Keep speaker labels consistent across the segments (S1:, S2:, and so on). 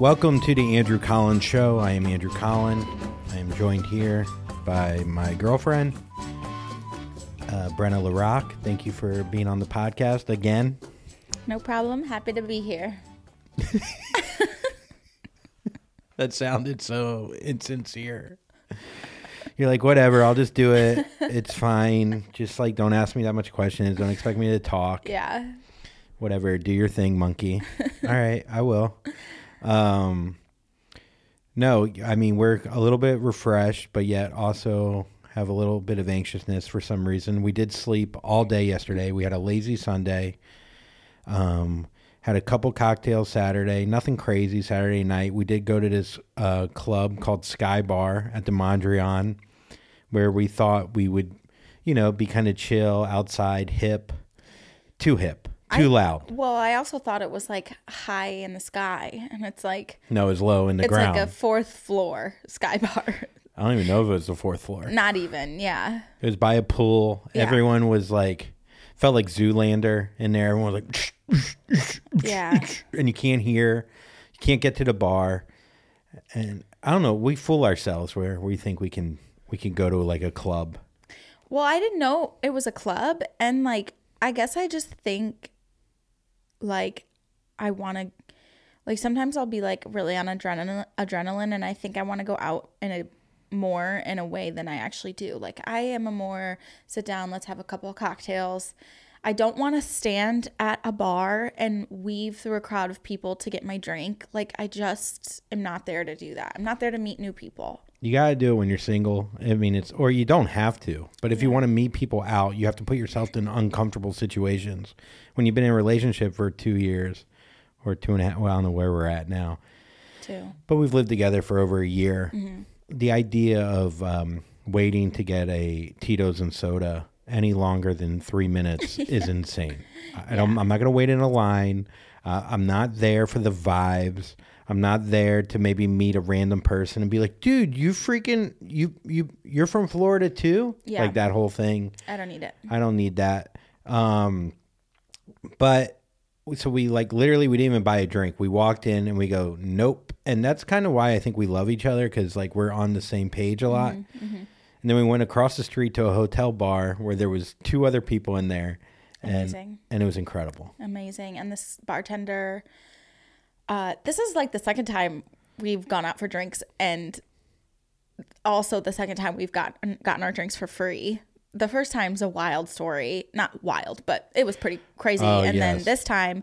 S1: Welcome to the Andrew Collins Show. I am Andrew Collins. I am joined here by my girlfriend, uh, Brenna LaRock. Thank you for being on the podcast again.
S2: No problem. Happy to be here.
S1: That sounded so insincere. You're like, whatever, I'll just do it. It's fine. Just like, don't ask me that much questions. Don't expect me to talk.
S2: Yeah.
S1: Whatever, do your thing, monkey. All right, I will. Um, no, I mean, we're a little bit refreshed, but yet also have a little bit of anxiousness for some reason. We did sleep all day yesterday. We had a lazy Sunday. Um, had a couple cocktails Saturday, nothing crazy Saturday night. We did go to this uh, club called Sky Bar at the Mondrian, where we thought we would, you know, be kind of chill, outside, hip, too hip, too
S2: I-
S1: loud.
S2: Well, I also thought it was like high in the sky, and it's like
S1: No, it's low in the
S2: it's
S1: ground.
S2: It's like a fourth floor sky bar.
S1: I don't even know if it was the fourth floor.
S2: Not even. Yeah.
S1: It was by a pool.
S2: Yeah.
S1: Everyone was like, felt like Zoolander in there. Everyone was like,
S2: Yeah.
S1: and you can't hear, you can't get to the bar, and I don't know. We fool ourselves where we think we can we can go to like a club.
S2: Well, I didn't know it was a club, and like I guess I just think like I want to like sometimes I'll be like really on adrenaline adrenaline and I think I want to go out in a more in a way than I actually do. Like I am a more sit down, let's have a couple of cocktails. I don't want to stand at a bar and weave through a crowd of people to get my drink. Like I just am not there to do that. I'm not there to meet new people.
S1: You got to do it when you're single. I mean, it's or you don't have to. But if you want to meet people out, you have to put yourself in uncomfortable situations. When you've been in a relationship for two years or two and a half, well, I don't know where we're at now.
S2: Too.
S1: but we've lived together for over a year. The idea of um, waiting to get a Tito's and soda any longer than three minutes is insane. I don't. I'm not going to wait in a line. Uh, I'm not there for the vibes. I'm not there to maybe meet a random person and be like, "Dude, you freaking you you you're from Florida too?"
S2: Yeah.
S1: Like that whole thing.
S2: I don't need it.
S1: I don't need that. Um, but so we like literally we didn't even buy a drink. We walked in and we go nope, and that's kind of why I think we love each other because like we're on the same page a lot. And then we went across the street to a hotel bar where there was two other people in there, and
S2: Amazing.
S1: and it was incredible.
S2: amazing and this bartender uh this is like the second time we've gone out for drinks and also the second time we've got gotten our drinks for free the first time's a wild story not wild but it was pretty crazy
S1: Oh,
S2: and then this time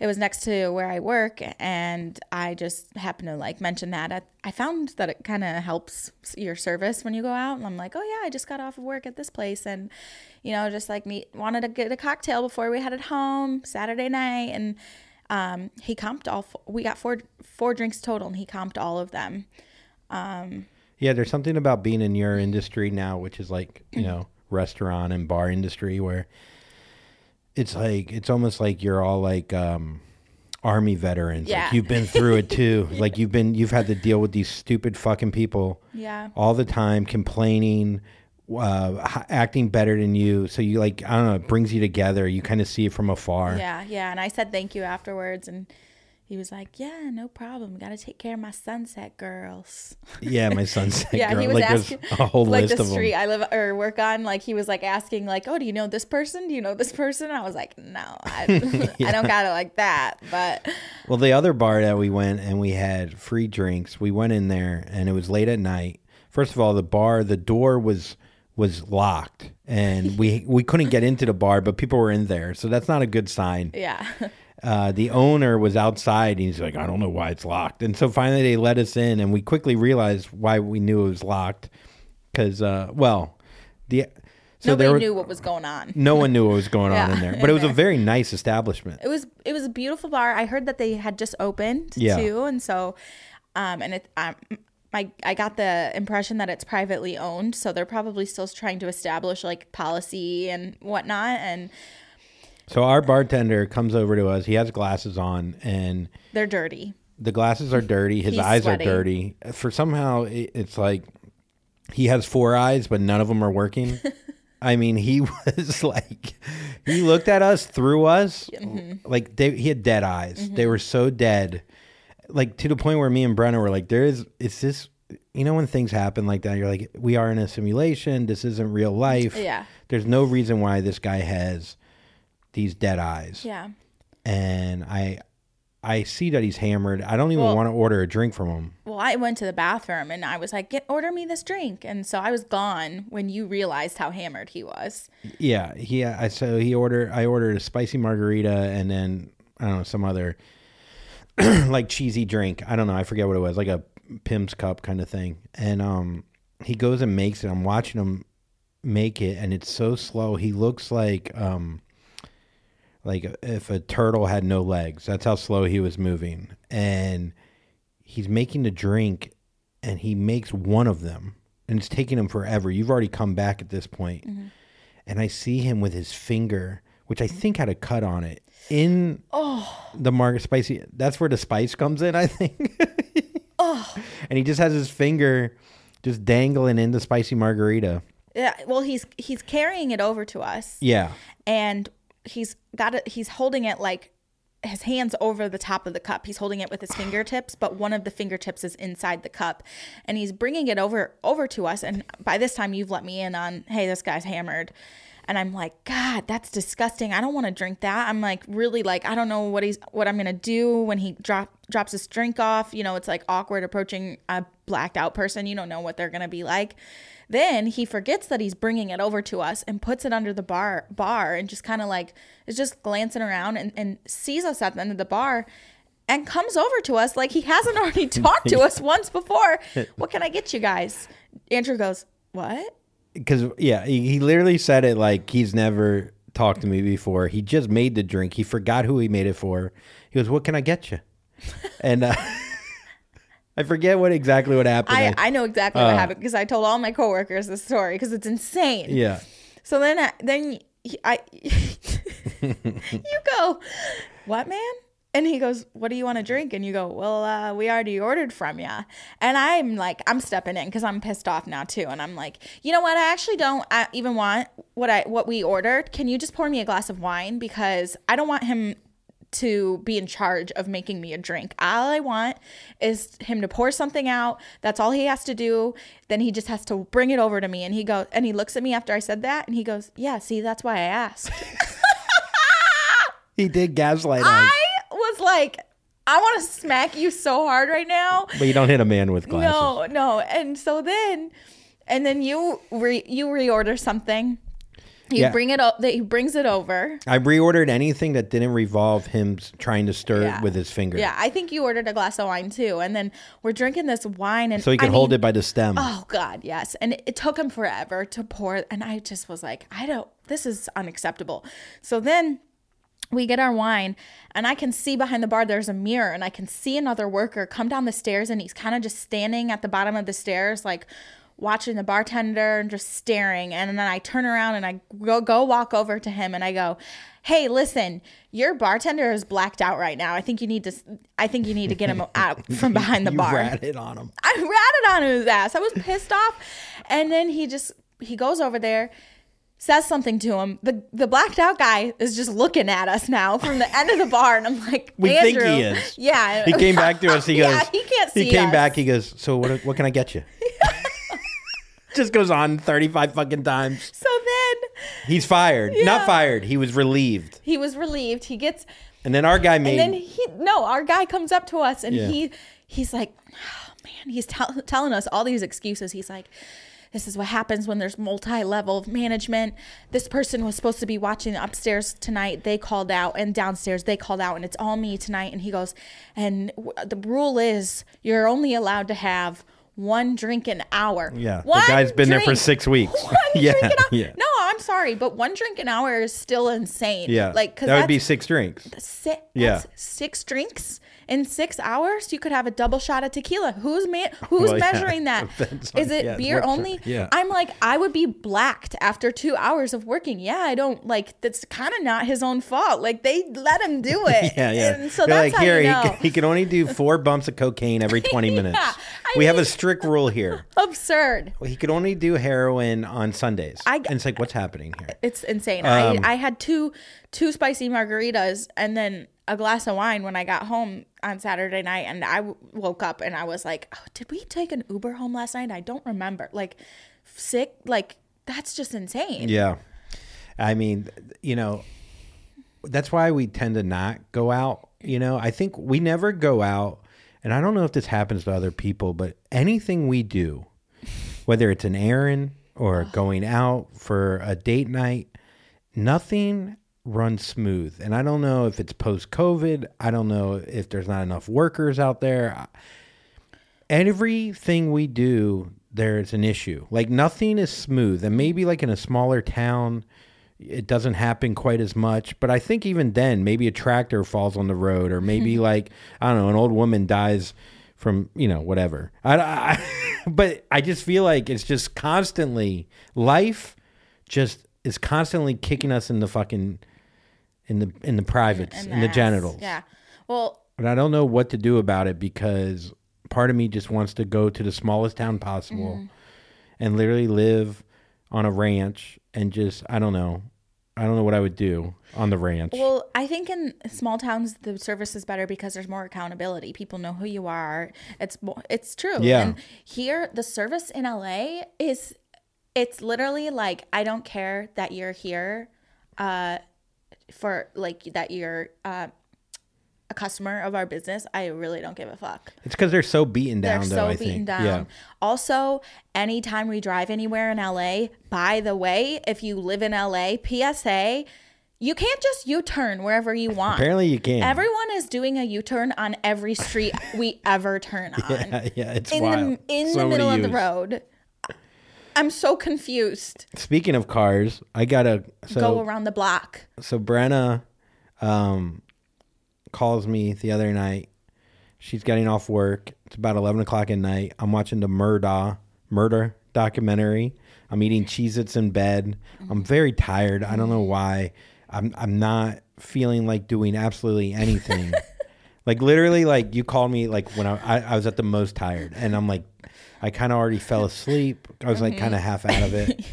S2: it was next to where I work, and I just happened to like mention that. I, I found that it kind of helps your service when you go out. And I'm like, oh yeah, I just got off of work at this place, and you know, just like me wanted to get a cocktail before we headed home Saturday night, and um, he comped all. Four, we got four four drinks total, and he comped all of them.
S1: Um, yeah, there's something about being in your industry now, which is like, you know, restaurant and bar industry where it's like it's almost like you're all like um army veterans.
S2: Yeah.
S1: Like you've been through it too. like you've been you've had to deal with these stupid fucking people
S2: Yeah.
S1: all the time complaining uh acting better than you. So you like I don't know, it brings you together. You kind of see it from afar.
S2: Yeah, yeah. And I said thank you afterwards, and he was like, "Yeah, no problem. Got to take care of my sunset girls."
S1: Yeah, my son's
S2: yeah, he was
S1: like
S2: asking
S1: a whole
S2: like
S1: list
S2: the
S1: of
S2: street
S1: them.
S2: I live or work on. Like he was like asking, like, "Oh, do you know this person? Do you know this person?" I was like, "No, I, I don't got it like that." But
S1: Well, the other bar that we went and we had free drinks. We went in there and it was late at night. First of all, the bar, the door was was locked and we we couldn't get into the bar, but people were in there, so that's not a good sign.
S2: yeah,
S1: Uh, the owner was outside. And he's like, I don't know why it's locked. And so finally they let us in, and we quickly realized why we knew it was locked. Because, uh, well, the so
S2: nobody
S1: there were,
S2: knew what was going on.
S1: no one knew what was going on in there,
S2: in
S1: but it was a very nice establishment.
S2: It was it was a beautiful bar. I heard that they had just opened
S1: Yeah.
S2: too, and so, um, and it um, my I got the impression that it's privately owned, so they're probably still trying to establish like policy and whatnot, and
S1: So our bartender comes over to us. He has glasses on, and
S2: they're dirty.
S1: the glasses are dirty. His
S2: He's
S1: eyes
S2: sweaty.
S1: are dirty. For somehow, it, it's like he has four eyes, but none of them are working. I mean, he was like, he looked at us through us,
S2: Mm-hmm.
S1: like they, he had dead eyes. They were so dead. Like to the point where me and Brenna were like, there is, is this, you know, when things happen like that, you're like, we are in a simulation. This isn't real life.
S2: Yeah.
S1: There's no reason why this guy has these dead eyes.
S2: Yeah.
S1: And I, I see that he's hammered. I don't even
S2: Well-
S1: want to order a drink from him.
S2: Well, I went to the bathroom and I was like, "Get order me this drink." And so I was gone when you realized how hammered he was.
S1: Yeah, he. I so he ordered. I ordered a spicy margarita and then I don't know some other like cheesy drink. I don't know. I forget what it was. Like a Pimm's cup kind of thing. And um, he goes and makes it. I'm watching him make it, and it's so slow. He looks like um, like if a turtle had no legs. That's how slow he was moving. And he's making the drink, and he makes one of them, and it's taking him forever. You've already come back at this point and I see him with his finger, which I think had a cut on it, in the mar spicy. That's where the spice comes in, I think. And he just has his finger just dangling in the spicy margarita.
S2: Yeah. Well, he's he's carrying it over to us.
S1: Yeah.
S2: and he's got it he's holding it like his hands over the top of the cup he's holding it with his fingertips but one of the fingertips is inside the cup and he's bringing it over over to us and by this time you've let me in on hey this guy's hammered and i'm like god that's disgusting i don't want to drink that i'm like really like i don't know what he's what i'm gonna do when he drop drops his drink off you know it's like awkward approaching a blacked out person you don't know what they're gonna be like then he forgets that he's bringing it over to us and puts it under the bar bar and just kind of like is just glancing around and, and sees us at the end of the bar and comes over to us like he hasn't already talked to us once before. What can I get you guys? Andrew goes, What?
S1: Because, yeah, he, he literally said it like he's never talked to me before. He just made the drink. He forgot who he made it for. He goes, What can I get you? And uh, I forget what exactly what happened.
S2: I, I know exactly what happened because I told all my coworkers this story because it's insane.
S1: yeah.
S2: So then, I, then he, I, you go, what man? And he goes, what do you want to drink? And you go, well, uh, we already ordered from you. And I'm like, I'm stepping in because I'm pissed off now too. And I'm like, you know what? I actually don't uh, even want what I what we ordered. Can you just pour me a glass of wine because I don't want him to be in charge of making me a drink. All I want is him to pour something out. That's all he has to do. Then he just has to bring it over to me. And he goes, and he looks at me after I said that, and he goes, "Yeah, see, that's why I asked."
S1: He did gaslight us.
S2: I was like, I want to smack you so hard right now.
S1: But you don't hit a man with glasses.
S2: No, no. And so then, and then you re, you reorder something. You
S1: Yeah.
S2: bring it up. He brings it over.
S1: I reordered anything that didn't revolve him trying to stir
S2: Yeah.
S1: it with his finger.
S2: Yeah, I think you ordered a glass of wine too, and then we're drinking this wine, and
S1: So he could
S2: I
S1: hold
S2: mean,
S1: it by the stem.
S2: Oh God, yes. And it, it took him forever to pour, and I just was like, I don't. This is unacceptable. So then we get our wine, and I can see behind the bar there's a mirror, and I can see another worker come down the stairs, and he's kind of just standing at the bottom of the stairs, like watching the bartender and just staring. And then I turn around and I go go walk over to him, and I go. Hey, listen, your bartender is blacked out right now. I think you need to. I think you need to get him out from behind the bar.
S1: you
S2: bar.
S1: ratted on him.
S2: I ratted on his ass. I was pissed off. And then he just he goes over there, says something to him. The the blacked out guy is just looking at us now from the end of the bar, and I'm like,
S1: We think he is.
S2: Yeah.
S1: He came back to us. He goes.
S2: yeah, he can't see
S1: He came
S2: us.
S1: back. He goes. So what? What can I get you? Just goes on thirty-five fucking times.
S2: So then
S1: He's fired. Not fired. He was relieved.
S2: he was relieved. He gets
S1: And then our guy made.
S2: and then he no, our guy comes up to us and
S1: Yeah.
S2: he he's like, oh, man, he's tell, telling us all these excuses. He's like, this is what happens when there's multi-level management. This person was supposed to be watching upstairs tonight. They called out, and downstairs they called out, and it's all me tonight. And he goes, and w- the rule is you're only allowed to have one drink an hour.
S1: yeah. The guy's been there for six weeks.
S2: One
S1: yeah.
S2: drink an hour.
S1: Yeah.
S2: No, I'm sorry, but one drink an hour is still insane.
S1: Yeah.
S2: like because
S1: that would be six drinks.
S2: six,
S1: Yeah.
S2: six drinks in six hours. You could have a double shot of tequila. Who's man? Who's
S1: Well, yeah,
S2: measuring that?
S1: depends on-
S2: Is it
S1: yeah,
S2: beer only?
S1: yeah.
S2: I'm like, I would be blacked after two hours of working. Yeah, I don't like. That's kind of not his own fault. Like they let him do it.
S1: Yeah, yeah.
S2: And so
S1: They're
S2: that's
S1: like,
S2: how
S1: here,
S2: you
S1: he,
S2: know.
S1: can, he can only do four bumps of cocaine every 20 minutes.
S2: I
S1: we have a strict rule here.
S2: Absurd.
S1: Well, he could only do heroin on Sundays.
S2: I-
S1: and it's like, what's happening here?
S2: It's insane.
S1: Um,
S2: I I had two two spicy margaritas and then a glass of wine when I got home on Saturday night, and I w- woke up and I was like, oh, "Did we take an Uber home last night?" I don't remember. Like, sick. Like that's just insane.
S1: Yeah. I mean, you know, that's why we tend to not go out. You know, I think we never go out, and I don't know if this happens to other people, but anything we do, whether it's an errand or going out for a date night, nothing runs smooth. And I don't know if it's post COVID. I don't know if there's not enough workers out there. Everything we do, there's an issue. Like nothing is smooth. And maybe like in a smaller town, it doesn't happen quite as much. But I think even then, maybe a tractor falls on the road, or maybe mm-hmm. like I don't know, an old woman dies from you know whatever. I, I but I just feel like it's just constantly life, just is constantly kicking us in the fucking in the in the privates
S2: And
S1: in the
S2: ass.
S1: genitals.
S2: Yeah. Well,
S1: But I don't know what to do about it because part of me just wants to go to the smallest town possible
S2: Mm-hmm.
S1: and literally live on a ranch and just I don't know. I don't know what I would do on the ranch.
S2: Well, I think in small towns the service is better because there's more accountability. People know who you are. It's it's true.
S1: Yeah.
S2: And here the service in LA is it's literally like I don't care that you're here uh for like that you're uh a customer of our business. I really don't give a fuck.
S1: it's because they're so beaten down
S2: They're
S1: though,
S2: so
S1: I
S2: beaten
S1: think.
S2: down.
S1: Yeah.
S2: Also, anytime we drive anywhere in LA, by the way, if you live in LA, PSA, you can't just U-turn wherever you want.
S1: Apparently you can.
S2: Everyone is doing a U-turn on every street we ever turn on.
S1: yeah, yeah, it's
S2: in
S1: wild.
S2: the in
S1: So
S2: the middle of the road. I'm so confused.
S1: Speaking of cars, I got to so
S2: Go around the block.
S1: so Brenna um, calls me the other night. She's getting off work. It's about eleven o'clock at night. I'm watching the murder murder documentary. I'm eating Cheez-Its in bed. I'm very tired. I don't know why. I'm I'm not feeling like doing absolutely anything. like literally, like you called me like when I I, I was at the most tired, and I'm like, I kind of already fell asleep. I was like kind of half out of it.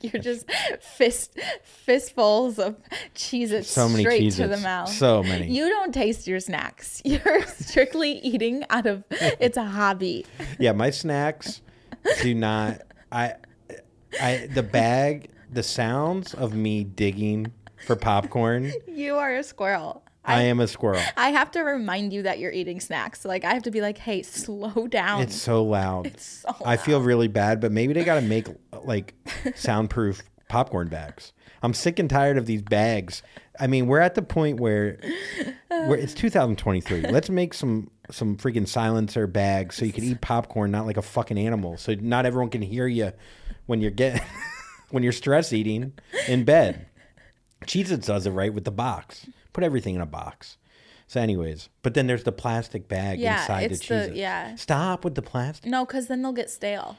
S2: You're just fist fistfuls of Cheez-It
S1: So many
S2: straight to the mouth.
S1: So many.
S2: You don't taste your snacks. You're strictly eating out of it's a hobby.
S1: yeah, my snacks do not. I, I the bag, the sounds of me digging for popcorn.
S2: You are a squirrel.
S1: I am a squirrel.
S2: I have to remind you that you're eating snacks. Like I have to be like, "Hey, slow down."
S1: It's so loud.
S2: It's so
S1: I feel really bad, but maybe they got to make like soundproof popcorn bags. I'm sick and tired of these bags. I mean, we're at the point where, where it's 2023. Let's make some some freaking silencer bags so you can eat popcorn not like a fucking animal. So not everyone can hear you when you're getting when you're stress eating in bed. Cheez-Its does it right with the box. Put everything in a box. So, anyways, but then there's the plastic bag
S2: Yeah,
S1: inside
S2: it's
S1: the
S2: the-
S1: Cheez-Its.
S2: yeah.
S1: Stop with the plastic.
S2: no, because then they'll get stale.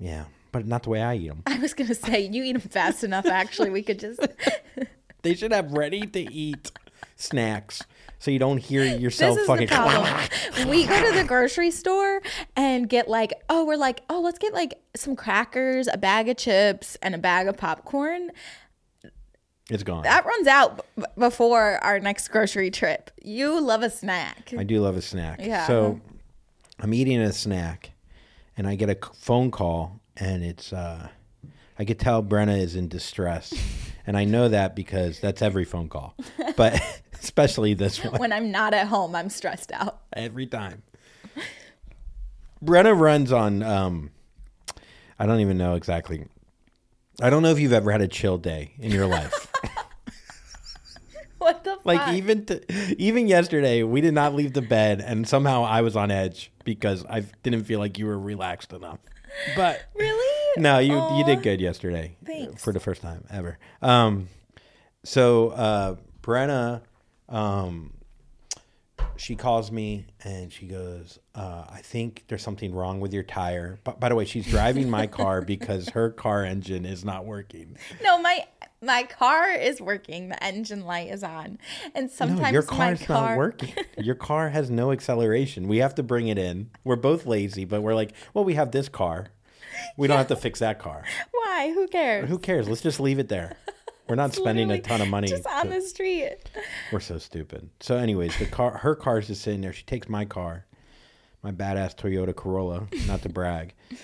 S1: Yeah, but not the way I eat them.
S2: I was gonna say you eat them fast enough. Actually, we could just.
S1: They should have ready to eat snacks so you don't hear yourself
S2: This is
S1: fucking.
S2: the problem. we go to the grocery store and get like, oh, we're like, oh, let's get like some crackers, a bag of chips, and a bag of popcorn.
S1: It's gone.
S2: That runs out b- before our next grocery trip. You love a snack.
S1: I do love a snack.
S2: Yeah.
S1: So I'm eating a snack, and I get a phone call, and it's uh, I could tell Brenna is in distress, and I know that because that's every phone call, but especially this one.
S2: when I'm not at home, I'm stressed out.
S1: every time. Brenna runs on. Um, I don't even know exactly. I don't know if you've ever had a chill day in your life.
S2: What the
S1: like
S2: fuck?
S1: even t- even yesterday, we did not leave the bed, and somehow I was on edge because I didn't feel like you were relaxed enough. But
S2: really?
S1: no, you you did good yesterday.
S2: Thanks.
S1: for the first time ever. Um, so uh, Brenna, um, she calls me and she goes, uh, "I think there's something wrong with your tire." But by the way, she's driving my car because her car engine is not working.
S2: No, my my car is working. The engine light is on, and sometimes
S1: no, your car's
S2: car
S1: not working. Your car has no acceleration. We have to bring it in. We're both lazy, but we're like, well, we have this car. We don't have to fix that car.
S2: Why? Who cares?
S1: Who cares? Let's just leave it there. We're not spending a ton of money.
S2: Just on
S1: to-
S2: the street.
S1: We're so stupid. So, anyways, the car, her car's just sitting there. She takes my car, my badass Toyota Corolla. Not to brag.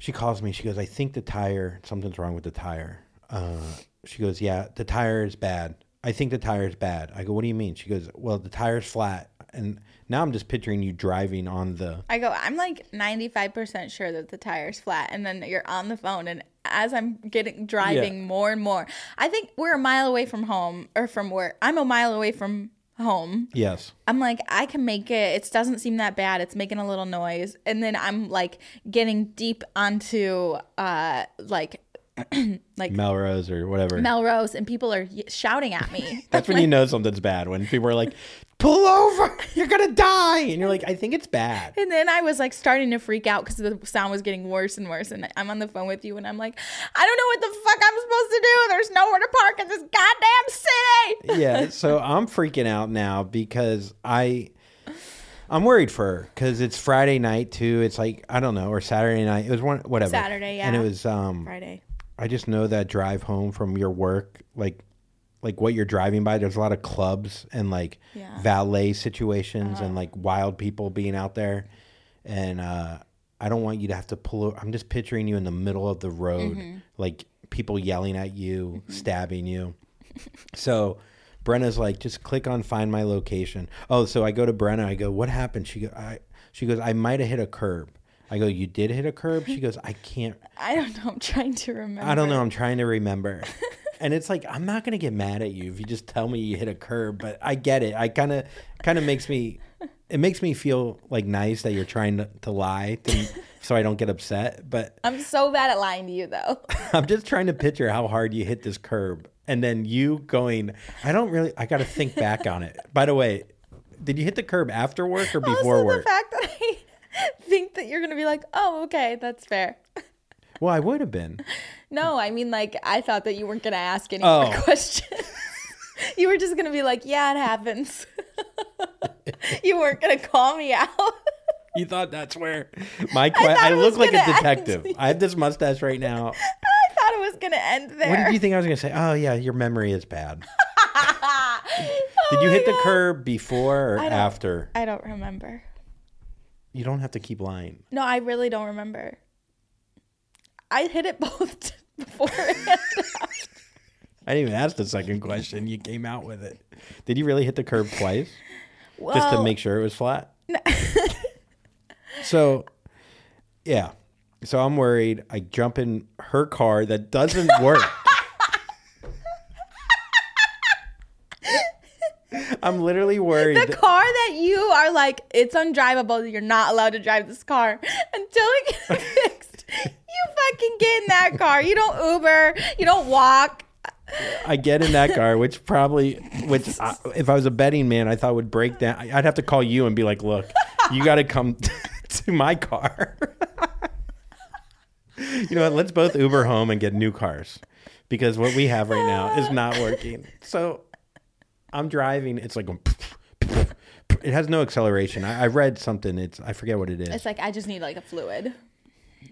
S1: She calls me. She goes, "I think the tire. Something's wrong with the tire." Uh, she goes, "Yeah, the tire is bad. I think the tire is bad." I go, "What do you mean?" She goes, "Well, the tire's flat." And now I'm just picturing you driving on the.
S2: I go, I'm like 95% sure that the tire's flat. And then you're on the phone. And as I'm getting driving
S1: Yeah.
S2: more and more, I think we're a mile away from home or from work. I'm a mile away from home.
S1: Yes.
S2: I'm like, I can make it. It doesn't seem that bad. It's making a little noise. And then I'm like getting deep onto uh like like
S1: Melrose or whatever.
S2: Melrose and people are shouting at me.
S1: That's when you know something's bad. When people are like, "Pull over! You're gonna die!" and you're like, "I think it's bad."
S2: And then I was like starting to freak out because the sound was getting worse and worse. And I'm on the phone with you, and I'm like, I don't know what the fuck I'm supposed to do. There's nowhere to park in this goddamn city.
S1: yeah, so I'm freaking out now because I I'm worried for her because it's Friday night too. It's like I don't know or Saturday night. It was one whatever
S2: Saturday, yeah.
S1: and it was um.
S2: Friday.
S1: I just know that drive home from your work, like like what you're driving by. There's a lot of clubs and like
S2: Yeah. Uh-huh.
S1: valet situations and like wild people being out there, and uh, I don't want you to have to pull. I'm just picturing you in the middle of the road,
S2: Mm-hmm.
S1: like people yelling at you, stabbing you. So Brenna's like, just click on find my location. Oh, so I go to Brenna. I go, what happened? She go, I. She goes, I might have hit a curb. I go, you did hit a curb. She goes, I can't.
S2: I don't know. I'm trying to remember.
S1: I don't know. I'm trying to remember. and it's like I'm not gonna get mad at you if you just tell me you hit a curb, but I get it. I kind of kind of makes me it makes me feel like nice that you're trying to, to lie to, so I don't get upset. But
S2: I'm so bad at lying to you, though.
S1: I'm just trying to picture how hard you hit this curb, and then you going. I don't really. I got to think back on it. By the way, did you hit the curb after work or before
S2: also,
S1: work?
S2: the fact think that you're gonna be like, oh, okay, that's fair.
S1: well, I would have been.
S2: No, I mean like I thought that you weren't gonna ask any
S1: Oh.
S2: more questions. you were just gonna be like, yeah, it happens. you weren't gonna call me out.
S1: You thought that's where my que-
S2: thought
S1: I, look like a
S2: gonna end.
S1: detective. I have this mustache right now.
S2: I thought it was gonna end there.
S1: What did you think I was going to say? Oh, yeah, your memory is bad.
S2: Oh
S1: Did you oh
S2: my
S1: hit the curb before or
S2: I
S1: after?
S2: I don't remember.
S1: You don't have to keep lying.
S2: No, I really don't remember. I hit it both before and after.
S1: I didn't even ask the second question. You came out with it. Did you really hit the curb twice
S2: Well,
S1: just to make sure it was flat? so, yeah. So I'm worried. I jump in her car that doesn't work. I'm literally worried.
S2: the car that you are like, it's undrivable. You're not allowed to drive this car until it gets fixed. You fucking get in that car. You don't Uber. You don't walk.
S1: I get in that car, which probably, which I, uh, if I was a betting man, I thought would break down. I'd have to call you and be like, "Look, you got to come to my car." you know what? Let's both Uber home and get new cars because what we have right now is not working. So I'm driving. It's like going it has no acceleration. I, I read something. It's I forget what it is.
S2: It's like I just need like a fluid.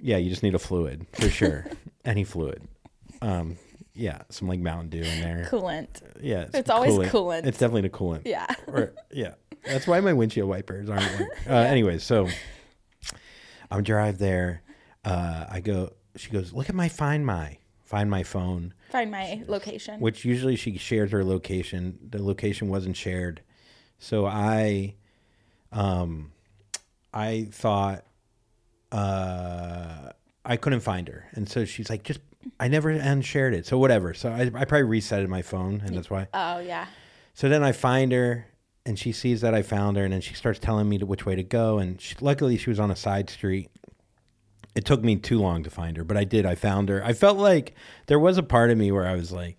S1: Yeah, you just need a fluid for sure. Any fluid. Um, yeah, some like Mountain Dew in there.
S2: Coolant.
S1: Yeah,
S2: It's always coolant.
S1: It's definitely the coolant.
S2: Yeah.
S1: Or yeah, that's why my windshield wipers aren't. Like, uh, anyways, so I'm drive there. Uh, I go. She goes, look at my Find My, Find My phone,
S2: Find my location.
S1: which usually she shares her location. The location wasn't shared, so I, um, I thought, uh, I couldn't find her, and so she's like, just. I never unshared it, so whatever. So I, I probably resetted my phone, and that's why.
S2: Oh yeah.
S1: So then I find her, and she sees that I found her, and then she starts telling me to, which way to go. And she, luckily, she was on a side street. It took me too long to find her, but I did. I found her. I felt like there was a part of me where I was like,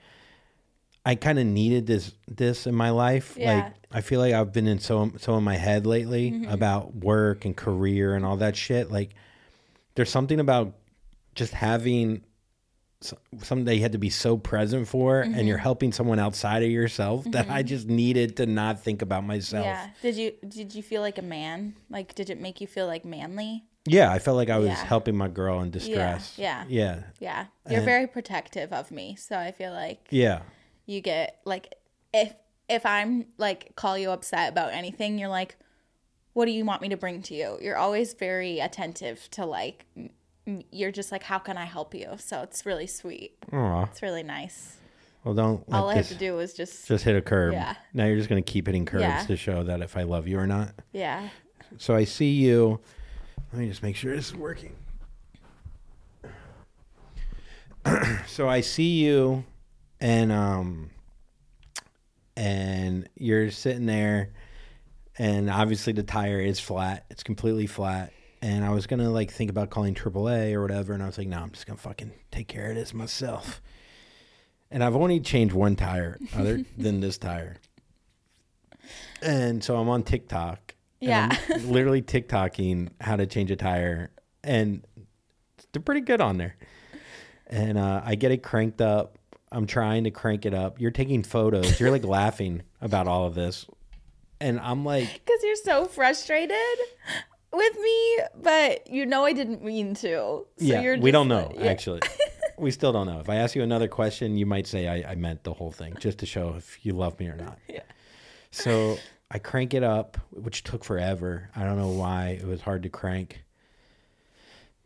S1: I kind of needed this this in my life.
S2: Yeah.
S1: Like I feel like I've been in so so in my head lately mm-hmm. about work and career and all that shit. Like there's something about just having something that you had to be so present for and you're mm-hmm. helping someone outside of yourself that I mm-hmm. just needed to not think about myself.
S2: Yeah. Did you did you feel like a man? Like did it make you feel like manly?
S1: Yeah, I felt like I was
S2: Yeah.
S1: helping my girl in distress.
S2: yeah.
S1: Yeah.
S2: Yeah. You're
S1: And-
S2: very protective of me. So I feel like
S1: Yeah.
S2: you get like if if I'm like call you upset about anything, you're like, what do you want me to bring to you? You're always very attentive to like m- m- you're just like how can I help you? So it's really sweet.
S1: Aw.
S2: It's really nice.
S1: Well, don't let
S2: All I have
S1: this
S2: to do is just
S1: just hit a curb.
S2: Yeah.
S1: Now you're just gonna keep hitting curbs
S2: Yeah.
S1: to show that if I love you or not.
S2: yeah.
S1: So I see you. Let me just make sure this is working. so I see you, and um, and you're sitting there, and obviously the tire is flat. It's completely flat. And I was gonna like think about calling AAA or whatever, and I was like, no, I'm just gonna fucking take care of this myself. And I've only changed one tire other than this tire. And so I'm on TikTok.
S2: Yeah.
S1: Literally TikToking how to change a tire. And they're pretty good on there. And uh, I get it cranked up. I'm trying to crank it up. You're taking photos. You're like laughing about all of this. And I'm like,
S2: Cuz you're so frustrated with me, but you know I didn't mean to. So
S1: yeah,
S2: you're
S1: we don't know,
S2: yeah.
S1: actually. we still don't know. If I ask you another question, you might say I, I meant the whole thing just to show if you love me or not.
S2: Yeah.
S1: So I crank it up, which took forever. I don't know why. It was hard to crank.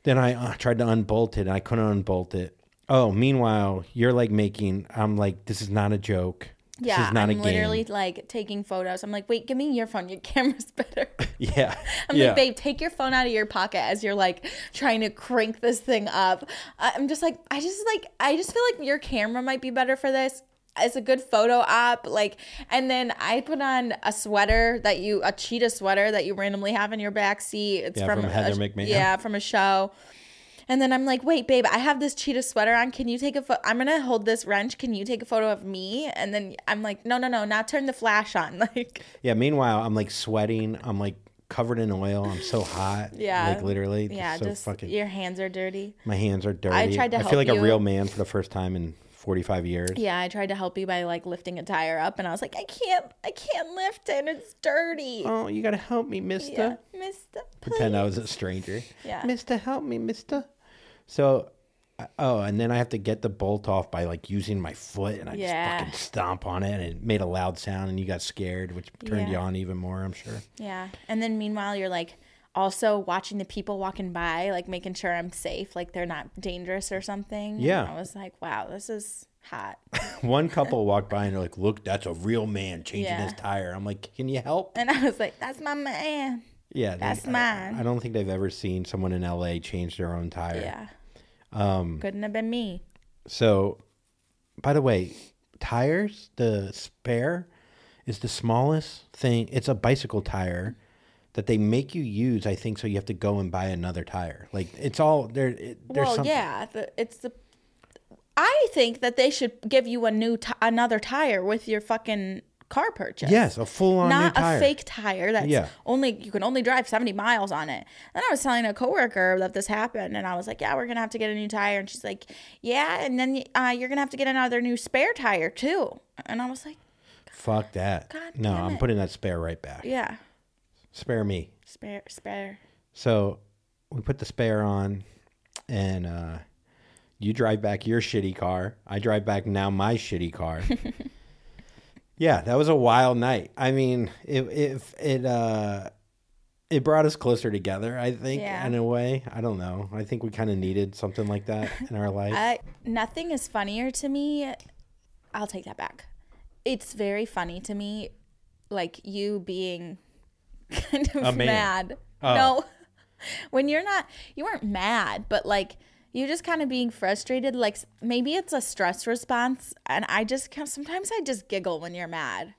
S1: Then I uh, tried to unbolt it and I couldn't unbolt it. Oh, meanwhile, you're like making, I'm like, this is not a joke. This
S2: Yeah,
S1: is not
S2: I'm
S1: a
S2: literally
S1: game.
S2: like taking photos. I'm like, wait, give me your phone. Your camera's better.
S1: Yeah.
S2: I'm
S1: yeah.
S2: like, babe, take your phone out of your pocket as you're like trying to crank this thing up. I'm just like, I just like, I just feel like your camera might be better for this. It's a good photo op, like, and then I put on a sweater that you, a cheetah sweater that you randomly have in your back seat. It's
S1: Yeah,
S2: from,
S1: from Heather McMahon.
S2: Yeah, from a show. And then I'm like, wait, babe, I have this cheetah sweater on. Can you take a photo? I'm gonna hold this wrench. Can you take a photo of me? And then I'm like, no, no, no, now turn the flash on. Like,
S1: Yeah. Meanwhile, I'm like sweating. I'm like covered in oil. I'm so hot.
S2: Yeah.
S1: Like literally.
S2: yeah,
S1: so
S2: just
S1: fucking.
S2: your hands are dirty.
S1: My hands are dirty.
S2: I tried to
S1: I feel like a real man for the first time in 45 years.
S2: Yeah, I tried to help you by like lifting a tire up, and I was like, I can't, I can't lift it. It's dirty.
S1: Oh, you gotta help me,
S2: yeah,
S1: mister.
S2: Mister.
S1: Pretend I was a stranger.
S2: Yeah.
S1: Mister, help me, mister. So, oh, and then I have to get the bolt off by like using my foot, and I
S2: Yeah.
S1: just fucking stomp on it, and it made a loud sound, and you got scared, which turned you on even more, I'm sure.
S2: Yeah, and then meanwhile, you're like also watching the people walking by, like making sure I'm safe, like they're not dangerous or something. And
S1: Yeah.
S2: I was like, wow, this is hot.
S1: One couple walked by and they're like, "Look, that's a real man changing
S2: Yeah.
S1: his tire." I'm like, "Can you help?"
S2: and I was like, that's my man.
S1: Yeah, they-
S2: That's
S1: I-
S2: mine.
S1: I, don't think they've ever seen someone in LA change their own tire.
S2: Yeah,
S1: Um,
S2: couldn't have been me.
S1: So, by the way, tires, the spare is the smallest thing. It's a bicycle tire that they make you use, I think, so you have to go and buy another tire. Like, it's all there. It, there's
S2: well,
S1: something.
S2: yeah, the, it's the. I think that they should give you a new, ti another tire with your fucking car purchase.
S1: Yes, a full on new
S2: not a fake tire that's
S1: Yeah.
S2: only you can only drive 70 miles on it. Then I was telling a coworker that this happened and I was like, "Yeah, we're going to have to get a new tire." And she's like, "Yeah, and then uh, you're going to have to get another new spare tire too." And I was like,
S1: Fuck that.
S2: God
S1: no, I'm putting that spare right back.
S2: "Yeah,
S1: Spare me.
S2: spare spare."
S1: So we put the spare on, and uh, you drive back your shitty car. I drive back now my shitty car. yeah, that was a wild night. I mean, it it it uh, it brought us closer together. I think
S2: Yeah.
S1: in a way. I don't know. I think we kind of needed something like that in our life.
S2: I nothing is funnier to me. I'll take that back. It's very funny to me like you being kind of
S1: A man.
S2: mad.
S1: Oh.
S2: No. when you're not you weren't mad, but like you're just kind of being frustrated like maybe it's a stress response and I just sometimes I just giggle when you're mad.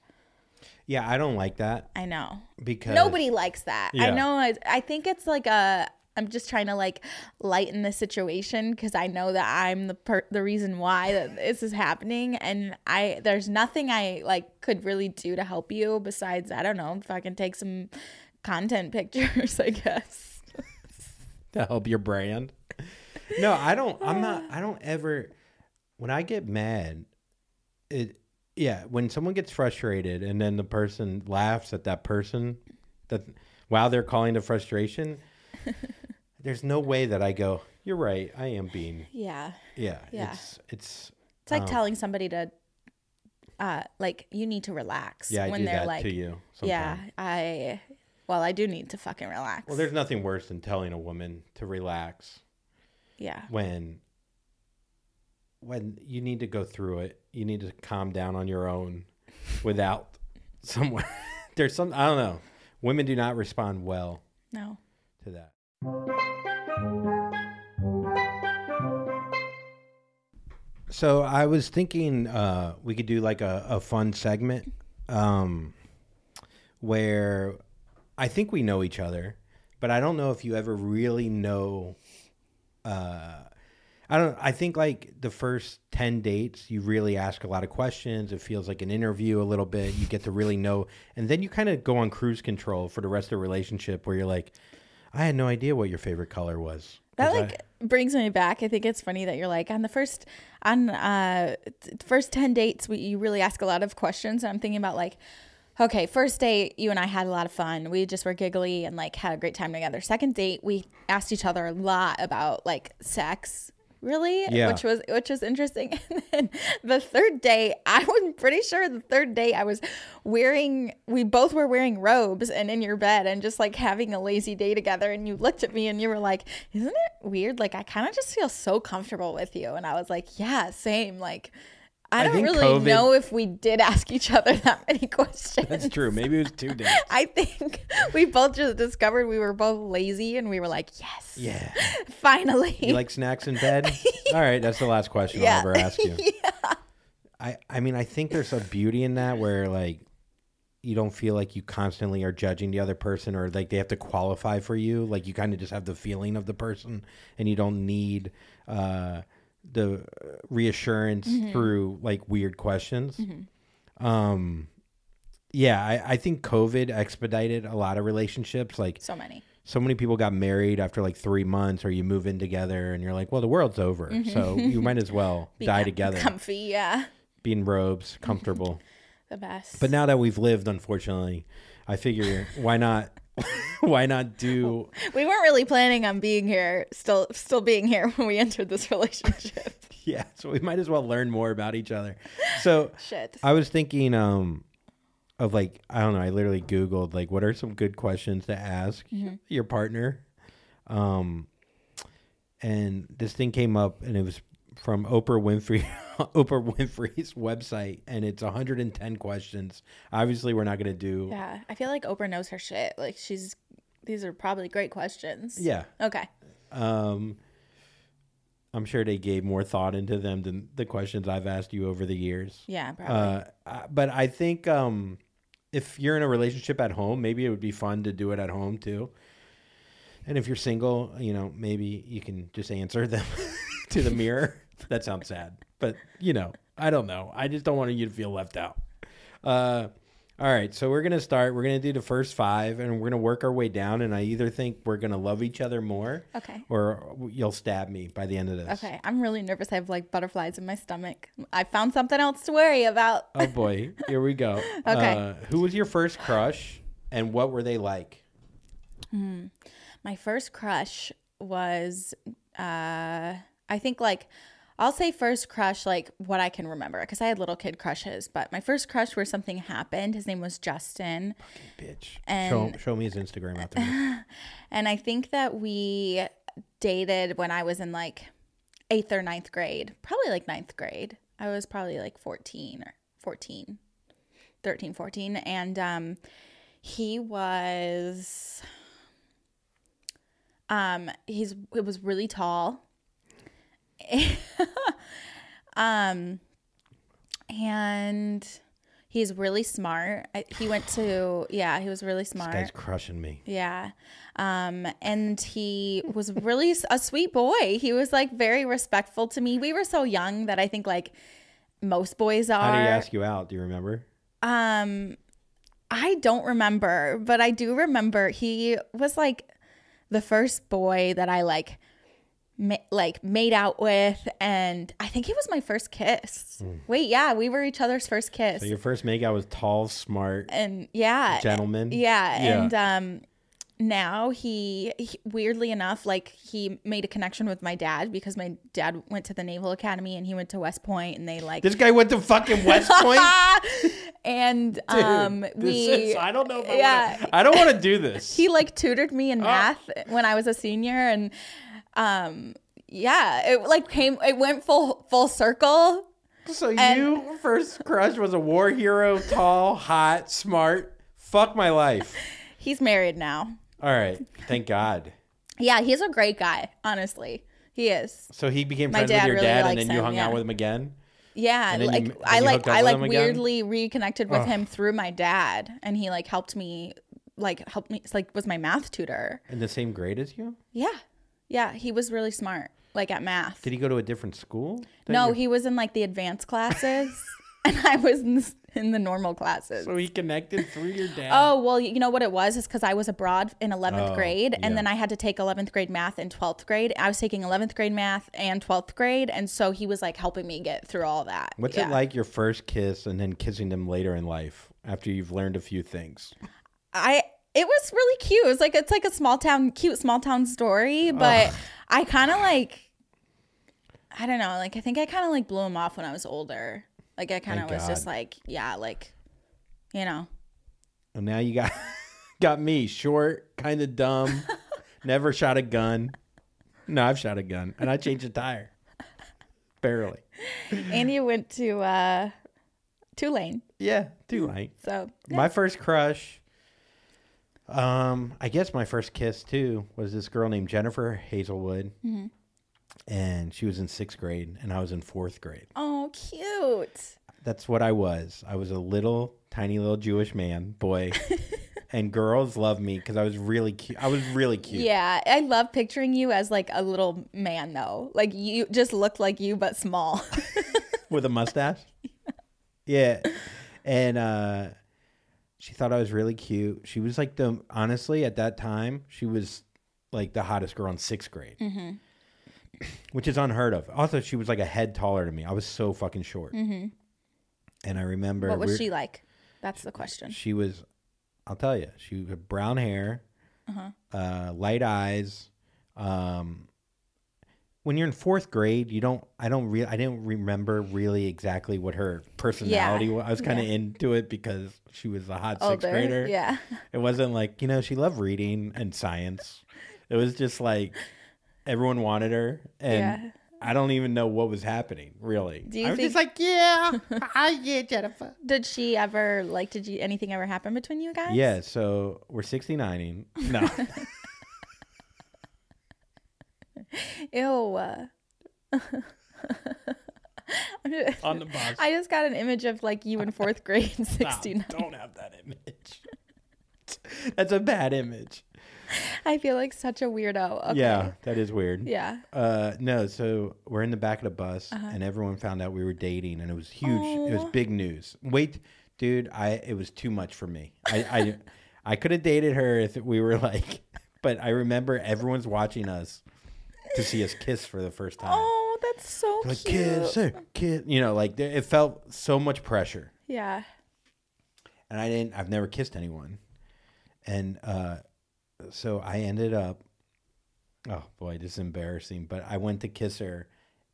S1: yeah, I don't like that
S2: I know.
S1: because
S2: Nobody likes that. I know. I, I think it's like a. I'm just trying to like lighten the situation because I know that I'm the per- the reason why that this is happening, and I there's nothing I like could really do to help you besides I don't know if I can take some content pictures, I guess.
S1: to help your brand. No, I don't. I'm not. I don't ever. When I get mad, it. Yeah, when someone gets frustrated and then the person laughs at that person, that while they're calling the frustration, there's no way that I go. You're right. I am being.
S2: Yeah.
S1: Yeah.
S2: Yeah.
S1: It's it's.
S2: It's like
S1: Um,
S2: telling somebody to, uh, like you need to relax.
S1: Yeah, I
S2: when
S1: do
S2: they're
S1: that
S2: like,
S1: to you.
S2: yeah, I, well, I do need to fucking relax.
S1: Well, there's nothing worse than telling a woman to relax
S2: yeah,
S1: when when you need to go through it. You need to calm down on your own without someone. there's some I don't know. Women do not respond well
S2: no,
S1: to that. So I was thinking uh, we could do like a, a fun segment um, where I think we know each other, but I don't know if you ever really know. Uh, I don't. I think like the first ten dates, you really ask a lot of questions. It feels like an interview a little bit. You get to really know, and then you kind of go on cruise control for the rest of the relationship, where you're like, I had no idea what your favorite color was.
S2: that
S1: 'Cause I-
S2: like brings me back. I think it's funny that you're like on the first on uh first ten dates, we you really ask a lot of questions. And I'm thinking about like. Okay, first date, you and I had a lot of fun. We just were giggly and like had a great time together. Second date, we asked each other a lot about like sex, really,
S1: Yeah.
S2: which was which was interesting. And then the third day, I was pretty sure the third day I was wearing we both were wearing robes and in your bed and just like having a lazy day together and you looked at me and you were like, "Isn't it weird? Like I kind of just feel so comfortable with you." And I was like, "Yeah, same." Like I
S1: I
S2: don't really
S1: COVID
S2: know if we did ask each other that many questions.
S1: That's true. Maybe it was two dates.
S2: I think we both just discovered we were both lazy and we were like, yes,
S1: Yeah.
S2: finally.
S1: You like snacks in bed? All right, that's the last question
S2: Yeah.
S1: I'll ever ask you. yeah. I I mean, I think there's a beauty in that where like you don't feel like you constantly are judging the other person or like they have to qualify for you. Like you kind of just have the feeling of the person and you don't need uh the uh, reassurance mm-hmm. through like weird questions. Mm-hmm. Um yeah, I, I think COVID expedited a lot of relationships. Like
S2: so many.
S1: so many people got married after like three months or you move in together and you're like well the world's over mm-hmm. so you might as well die
S2: com-
S1: together
S2: Comfy, yeah.
S1: be in robes comfortable
S2: The best.
S1: but now that we've lived unfortunately i figure why not why not do
S2: we weren't really planning on being here, still still being here when we entered this relationship.
S1: yeah so we might as well learn more about each other so
S2: Shit.
S1: i was thinking um of like i don't know i literally googled like what are some good questions to ask your partner um and this thing came up and it was from oprah winfrey oprah winfrey's website and it's 110 questions obviously we're not going to do
S2: Yeah. I feel like Oprah knows her shit. Like she's these are probably great questions.
S1: yeah
S2: Okay.
S1: um i'm sure they gave more thought into them than the questions i've asked you over the years
S2: Yeah, probably.
S1: Uh, uh, but I think um, if you're in a relationship at home, maybe it would be fun to do it at home too. And if you're single, you know, maybe you can just answer them to the mirror. That sounds sad, but you know, I don't know. I just don't want you to feel left out. Uh, all right, so we're gonna start. We're gonna do the first five, and we're gonna work our way down. And I either think we're gonna love each other more,
S2: okay.
S1: or you'll stab me by the end of this.
S2: Okay. I'm really nervous. I have like butterflies in my stomach. I found something else to worry about.
S1: Oh boy, here we go.
S2: Okay.
S1: Uh, who was your first crush, and what were they like?
S2: My first crush was uh I think like I'll say first crush like what I can remember because I had little kid crushes, but my first crush where something happened, his name was Justin.
S1: Bitch.
S2: And-
S1: show, show me his Instagram out there.
S2: And I think that we dated when I was in like eighth or ninth grade, probably like ninth grade. I was probably like 14 or 14, 13, 14. And um, he was, um, he's, it was really tall. um, and he's really smart. I, he went to, yeah, he was really
S1: this
S2: smart.
S1: guy's crushing me.
S2: Yeah. Um, and he was really a sweet boy. He was like very respectful to me. We were so young that I think like most boys are.
S1: How did he ask you out? Do you remember?
S2: Um, I don't remember, but I do remember he was like the first boy that I like, ma- like made out with, and I think it was my first kiss. Wait, yeah, we were each other's first kiss,
S1: So your first make out was tall, smart
S2: and yeah,
S1: gentleman.
S2: yeah,
S1: Yeah.
S2: and um, now he, he weirdly enough like he made a connection with my dad because my dad went to the naval academy and he went to west point and they like
S1: This guy went to fucking West Point.
S2: and
S1: Dude,
S2: um we
S1: is- I don't know if I
S2: yeah.
S1: wanna, I don't want to do this.
S2: he like tutored me in
S1: Oh.
S2: math when I was a senior and um yeah it like came it went full full circle
S1: so
S2: and-
S1: you first crush was a war hero, tall, hot, smart. Fuck my life.
S2: he's married now
S1: All right, thank God.
S2: yeah he's a great guy honestly he is
S1: So he became
S2: My
S1: friends
S2: dad
S1: with your
S2: really
S1: dad, and then you hung
S2: yeah.
S1: out with him again.
S2: yeah
S1: then you-
S2: like I like I like
S1: him again?
S2: weirdly reconnected with
S1: Ugh.
S2: him through my dad and he like helped me like helped me like was my math tutor
S1: In the same grade as you?
S2: yeah yeah he was really smart like at math
S1: Did he go to a different school? than
S2: no
S1: your-
S2: he was in like the advanced classes and I was in the, in the normal classes
S1: So he connected through your dad.
S2: Oh, well, you know what it was? Is because I was abroad in 11th
S1: Oh,
S2: grade, and
S1: yeah.
S2: then I had to take 11th grade math in 12th grade. I was taking 11th grade math and 12th grade, and so he was like helping me get through all that.
S1: What's
S2: Yeah.
S1: it like your first kiss and then kissing them later in life after you've learned a few things?
S2: I it was really cute. It was like it's like a small town, cute small town story, but I kind of like I don't know, like I think I kind of like blew him off when I was older. Like I kind of was just like, yeah, like you know.
S1: And now you got got me short, kind of dumb, never shot a gun. No, I've shot a gun, and I changed a tire. Barely.
S2: and you went to uh Tulane.
S1: Yeah, too late.
S2: So yeah.
S1: My first crush. Um, I guess my first kiss too was this girl named Jennifer Hazelwood,
S2: Mm-hmm.
S1: and she was in sixth grade, and I was in fourth grade.
S2: Oh, cute.
S1: That's what I was. I was a little tiny little Jewish man, boy, and girls loved me because I was really cute. I was really cute.
S2: Yeah, I love picturing you as like a little man though. Like you just look like you but small.
S1: with a mustache. yeah. And uh she thought I was really cute. She was like the honestly at that time, she was like the hottest girl in sixth grade.
S2: Mm-hmm.
S1: Which is unheard of. Also, she was like a head taller than me. I was so fucking short. And I remember
S2: Mm-hmm. what was
S1: we're-
S2: she like? That's the question.
S1: She was I'll tell you, she had brown hair,
S2: Uh-huh.
S1: uh, light eyes. Um, when you're in fourth grade, you don't. I don't. Re- I didn't remember really exactly what her personality was. I was kind of
S2: yeah.
S1: into it because she was a hot sixth grader.
S2: Yeah.
S1: It wasn't like you know she loved reading and science. It was just like everyone wanted her, and
S2: Yeah.
S1: I don't even know what was happening really.
S2: Do you
S1: I was
S2: think-
S1: just like, yeah, I yeah, Jennifer.
S2: Did she ever like did you anything ever happen between you guys?
S1: Yeah, so we're 69ing. No.
S2: Ew. uh.
S1: On the bus.
S2: I just got an image of like you in fourth grade in
S1: Stop.
S2: 69.
S1: Don't have that image. That's a bad image.
S2: I feel like such a weirdo. Okay.
S1: Yeah, that is weird.
S2: Yeah.
S1: Uh, no, so we're in the back of the bus, and everyone found out we were dating, and it was huge. It was
S2: Uh-huh.
S1: Big news. Wait, dude, I it was too much for me. I I, I could have dated her if we were like, but I remember everyone's watching us to see us kiss for the first time.
S2: Oh, that's so
S1: like
S2: cute.
S1: kiss, hey, kiss. You know, like it felt so much pressure.
S2: Yeah.
S1: and I didn't. I've never kissed anyone, and uh, so I ended up. Oh boy, this is embarrassing. But I went to kiss her,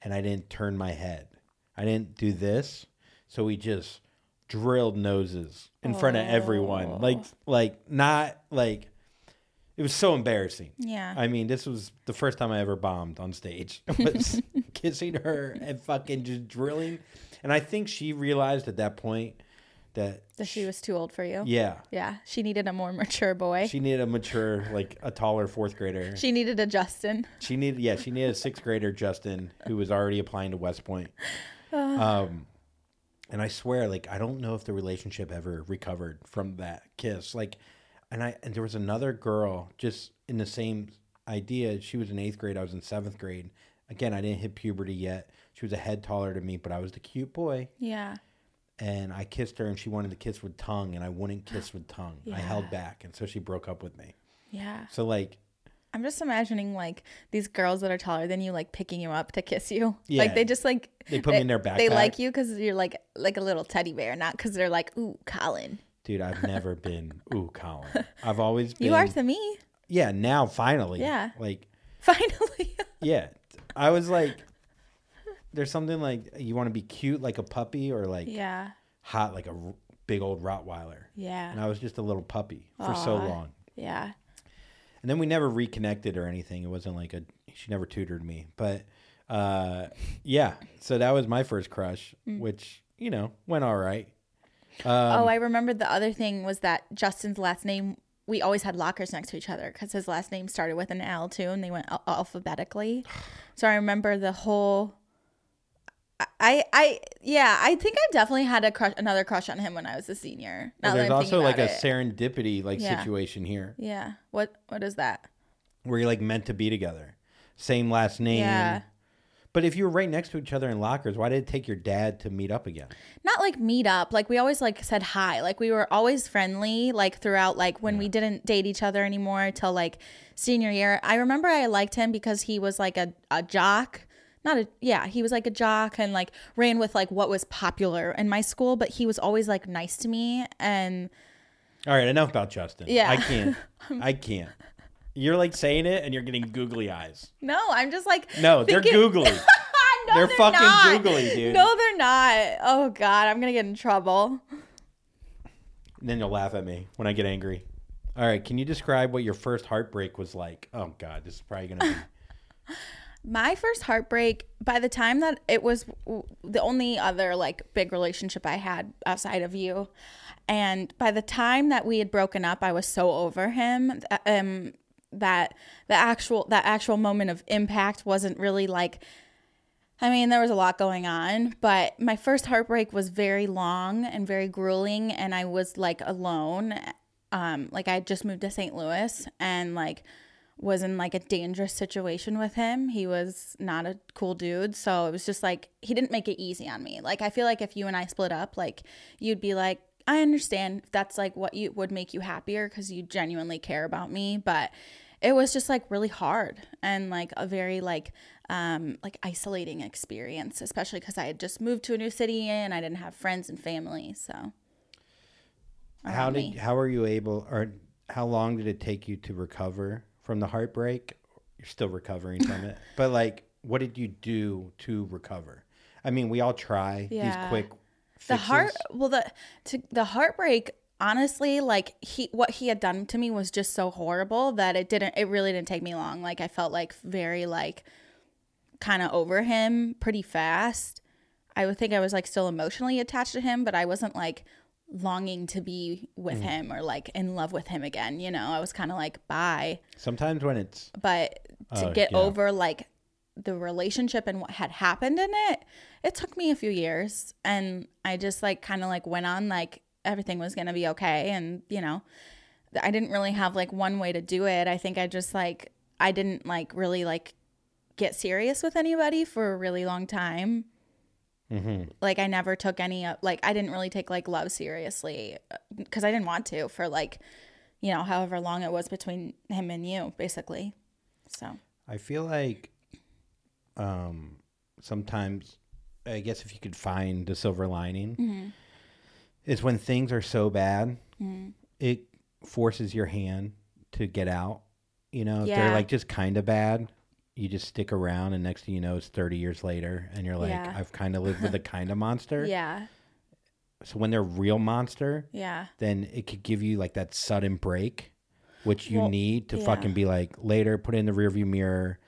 S1: and I didn't turn my head. I didn't do this, so we just drilled noses in front of everyone. Like, like not like. It was so embarrassing.
S2: Yeah.
S1: I mean, this was the first time I ever bombed on stage. Was kissing her and fucking just drilling. And I think she realized at that point that
S2: that she was too old for you.
S1: yeah,
S2: Yeah. She needed a more mature boy.
S1: she needed a mature, like a taller fourth grader.
S2: She needed a Justin.
S1: She needed, yeah, she needed a sixth grader, Justin, who was already applying to West Point. Um, and I swear, like, I don't know if the relationship ever recovered from that kiss. Like, and I, and there was another girl just in the same idea. She was in eighth grade. I was in seventh grade. Again, I didn't hit puberty yet. She was a head taller than me, but I was the cute boy.
S2: Yeah.
S1: And I kissed her, and she wanted to kiss with tongue, and I wouldn't kiss with tongue. Yeah. I held back, and so she broke up with me.
S2: Yeah.
S1: So like,
S2: I'm just imagining like these girls that are taller than you, like picking you up to kiss you.
S1: Yeah.
S2: Like they just like
S1: They put me in their
S2: back
S1: They
S2: like you because you're like like a little teddy bear, not because they're like, ooh, Colin.
S1: Dude, I've never been ooh, Colin. I've always been.
S2: You are to me.
S1: yeah, now finally.
S2: Yeah.
S1: Like,
S2: Finally.
S1: yeah. I was like, there's something like you want to be cute like a puppy or like
S2: yeah.
S1: hot like a r- big old Rottweiler.
S2: Yeah.
S1: And I was just a little puppy for so long.
S2: Yeah.
S1: And then we never reconnected or anything. It wasn't like a she never tutored me. But uh yeah, so that was my first crush, which, you know, went all right. Um,
S2: oh, I remembered the other thing was that Justin's last name. We always had lockers next to each other because his last name started with an L too, and they went al- alphabetically. So I remember the whole. I, I, yeah, I think I definitely had a crush, another crush on him when I was a senior. Now
S1: well, there's also like a
S2: it.
S1: serendipity like
S2: Yeah.
S1: situation here
S2: yeah. What, what is that?
S1: where you're like meant to be together. Same last name.
S2: Yeah.
S1: But if you were right next to each other in lockers, why did it take your dad to meet up again?
S2: not like meet up like we always like said hi like we were always friendly like throughout like when we didn't date each other anymore till like senior year i remember i liked him because he was like a, a jock not a yeah he was like a jock and like ran with like what was popular in my school but he was always like nice to me and
S1: All right, enough about Justin.
S2: Yeah.
S1: I can't. I can't. You're like saying it and you're getting googly eyes.
S2: no i'm just like
S1: No, they're
S2: thinking-
S1: googly.
S2: no,
S1: they're fucking
S2: not.
S1: googly, dude.
S2: no they're not oh god i'm gonna get in trouble
S1: And then you'll laugh at me when I get angry. All right, can you describe what your first heartbreak was like? Oh God, this is probably gonna be.
S2: my first heartbreak by the time that it was w- the only other like big relationship i had outside of you and by the time that we had broken up i was so over him um that the actual that actual moment of impact wasn't really like I mean, there was a lot going on, but my first heartbreak was very long and very grueling, and I was like alone. Um, like I just moved to St. Louis and like was in like a dangerous situation with him. He was not a cool dude, so it was just like he didn't make it easy on me. Like I feel like if you and I split up, like you'd be like, I understand if that's like what you would make you happier because you genuinely care about me, but it was just like really hard and like a very like um like isolating experience especially because i had just moved to a new city and i didn't have friends and family so
S1: how did
S2: me.
S1: how are you able or how long did it take you to recover from the heartbreak? You're still recovering from it, but like, what did you do to recover? I mean, we all try
S2: Yeah.
S1: these quick.
S2: The
S1: Fixes.
S2: heart well the to the heartbreak honestly like he what he had done to me was just so horrible that it didn't it really didn't take me long like i felt like very like kind of over him pretty fast i would think i was like still emotionally attached to him but i wasn't like longing to be with mm. him or like in love with him again you know i was kind of like bye
S1: Sometimes when it's
S2: but to
S1: Oh,
S2: get
S1: yeah.
S2: over like the relationship and what had happened in it it took me a few years. And i just like kind of like went on like everything was gonna be okay. And you know i didn't really have like one way to do it. I think i just like i didn't like really like get serious with anybody for a really long time. Like i never took any uh, like i didn't really take like love seriously because i didn't want to for like you know however long it was between him and you basically. So.
S1: I feel like um, sometimes, I guess if you could find the silver lining,
S2: Mm-hmm.
S1: is when things are so bad,
S2: Mm-hmm.
S1: it forces your hand to get out. You know, if they're like just kind of bad, you just stick around, and next thing you know, it's 30 years later, and you're like,
S2: Yeah.
S1: I've kind of lived with a kind of monster.
S2: yeah
S1: So when they're real monster,
S2: yeah
S1: then it could give you like that sudden break, which you
S2: Well,
S1: need to
S2: yeah.
S1: fucking be like later, put it in the rearview mirror.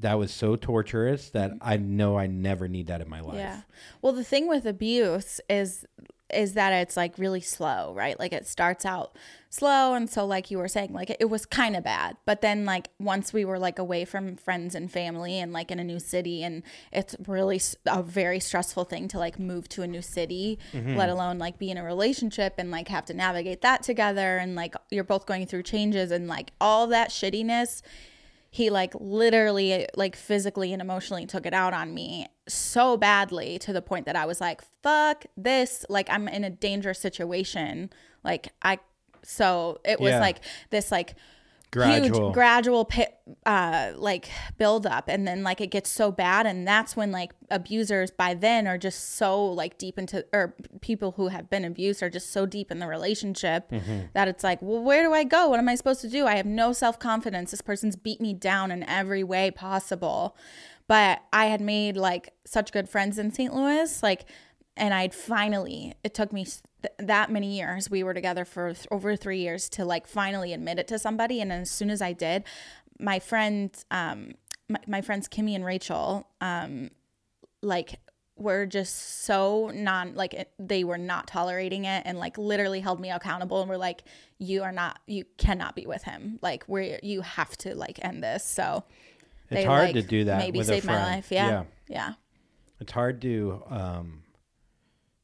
S1: That was so torturous that I know I never need that in my life.
S2: Mm-hmm. Yeah. Well, the thing with abuse is is that it's like really slow, right? Like it starts out slow and so like you were saying like it, it was kind of bad. But then like once we were like away from friends and family and like in a new city and it's really a very stressful thing to like move to a new city, let alone like be in a relationship and like have to navigate that together and like you're both going through changes and like all that shittiness he like literally like physically and emotionally took it out on me so badly to the point that I was like fuck this like I'm in a dangerous situation like I so it was
S1: Yeah.
S2: like this like
S1: Gradual.
S2: huge gradual uh like build up and then like it gets so bad and that's when like abusers by then are just so like deep into or people who have been abused are just so deep in the relationship that it's like well where do i go? What am i supposed to do? I have no self-confidence. This person's beat me down in every way possible. But i had made like such good friends in st louis like and I'd finally it took me th- that many years we were together for th- over 3 years to like finally admit it to somebody. And as soon as I did my friend um my, my friends Kimmy and Rachel um like were just so non like it, they were not tolerating it and like literally held me accountable and were like you are not you cannot be with him. Like we are you have to like end this. So
S1: It's hard to do that
S2: maybe
S1: with a
S2: saved my life. Yeah.
S1: Yeah.
S2: yeah.
S1: It's hard to, um,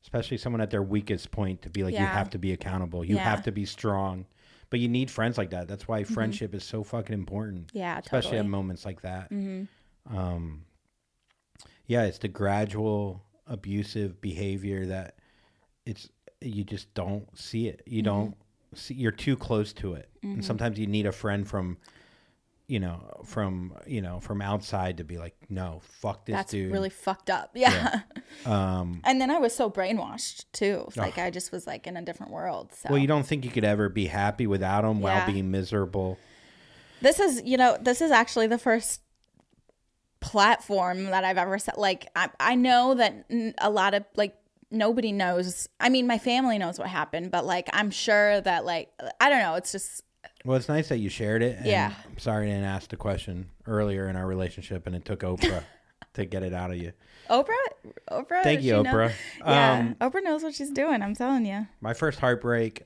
S1: especially someone at their weakest point, to be like, you have to be accountable. You
S2: Yeah. Mm-hmm.
S1: have to be strong. But you need friends like that. That's why friendship is so fucking important.
S2: yeah
S1: especially
S2: totally.
S1: at moments like that. Um, yeah, it's the gradual abusive behavior that it's you just don't see it.
S2: Mm-hmm.
S1: You don't see. You're too close to it, and sometimes you need a friend from, you know, from you know from outside to be like, no, fuck this
S2: that's
S1: dude.
S2: really fucked up. Yeah.
S1: um,
S2: and then I was so brainwashed too. Like I just was like in a different world. So
S1: well, you don't think you could ever be happy without him while being miserable.
S2: this is, you know, this is actually the first platform that I've ever set. Like I, I know that a lot of like nobody knows. I mean, my family knows what happened, but like I'm sure that like I don't know. It's just
S1: Well, it's nice that you shared it. And
S2: Yeah.
S1: I'm sorry I didn't ask the question earlier in our relationship, and it took Oprah to get it out of you.
S2: Oprah. Oprah.
S1: Thank you,
S2: she know-
S1: Oprah.
S2: Yeah,
S1: Um,
S2: Oprah knows what she's doing. I'm telling you.
S1: my first heartbreak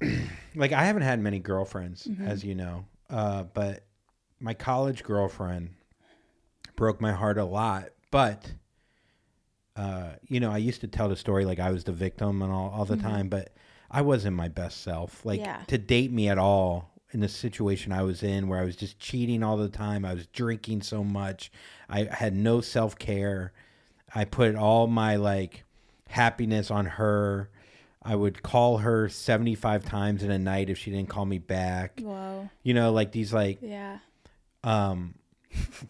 S1: like i haven't had many girlfriends
S2: Mm-hmm.
S1: as you know uh, but my college girlfriend broke my heart a lot but uh, you know i used to tell the story like i was the victim and all, all the time but i wasn't my best self like.
S2: Yeah.
S1: to date me at all in the situation i was in where i was just cheating all the time i was drinking so much i had no self-care i put all my like happiness on her i would call her 75 times in a night if she didn't call me back
S2: Whoa.
S1: you know like these like
S2: Yeah.
S1: um,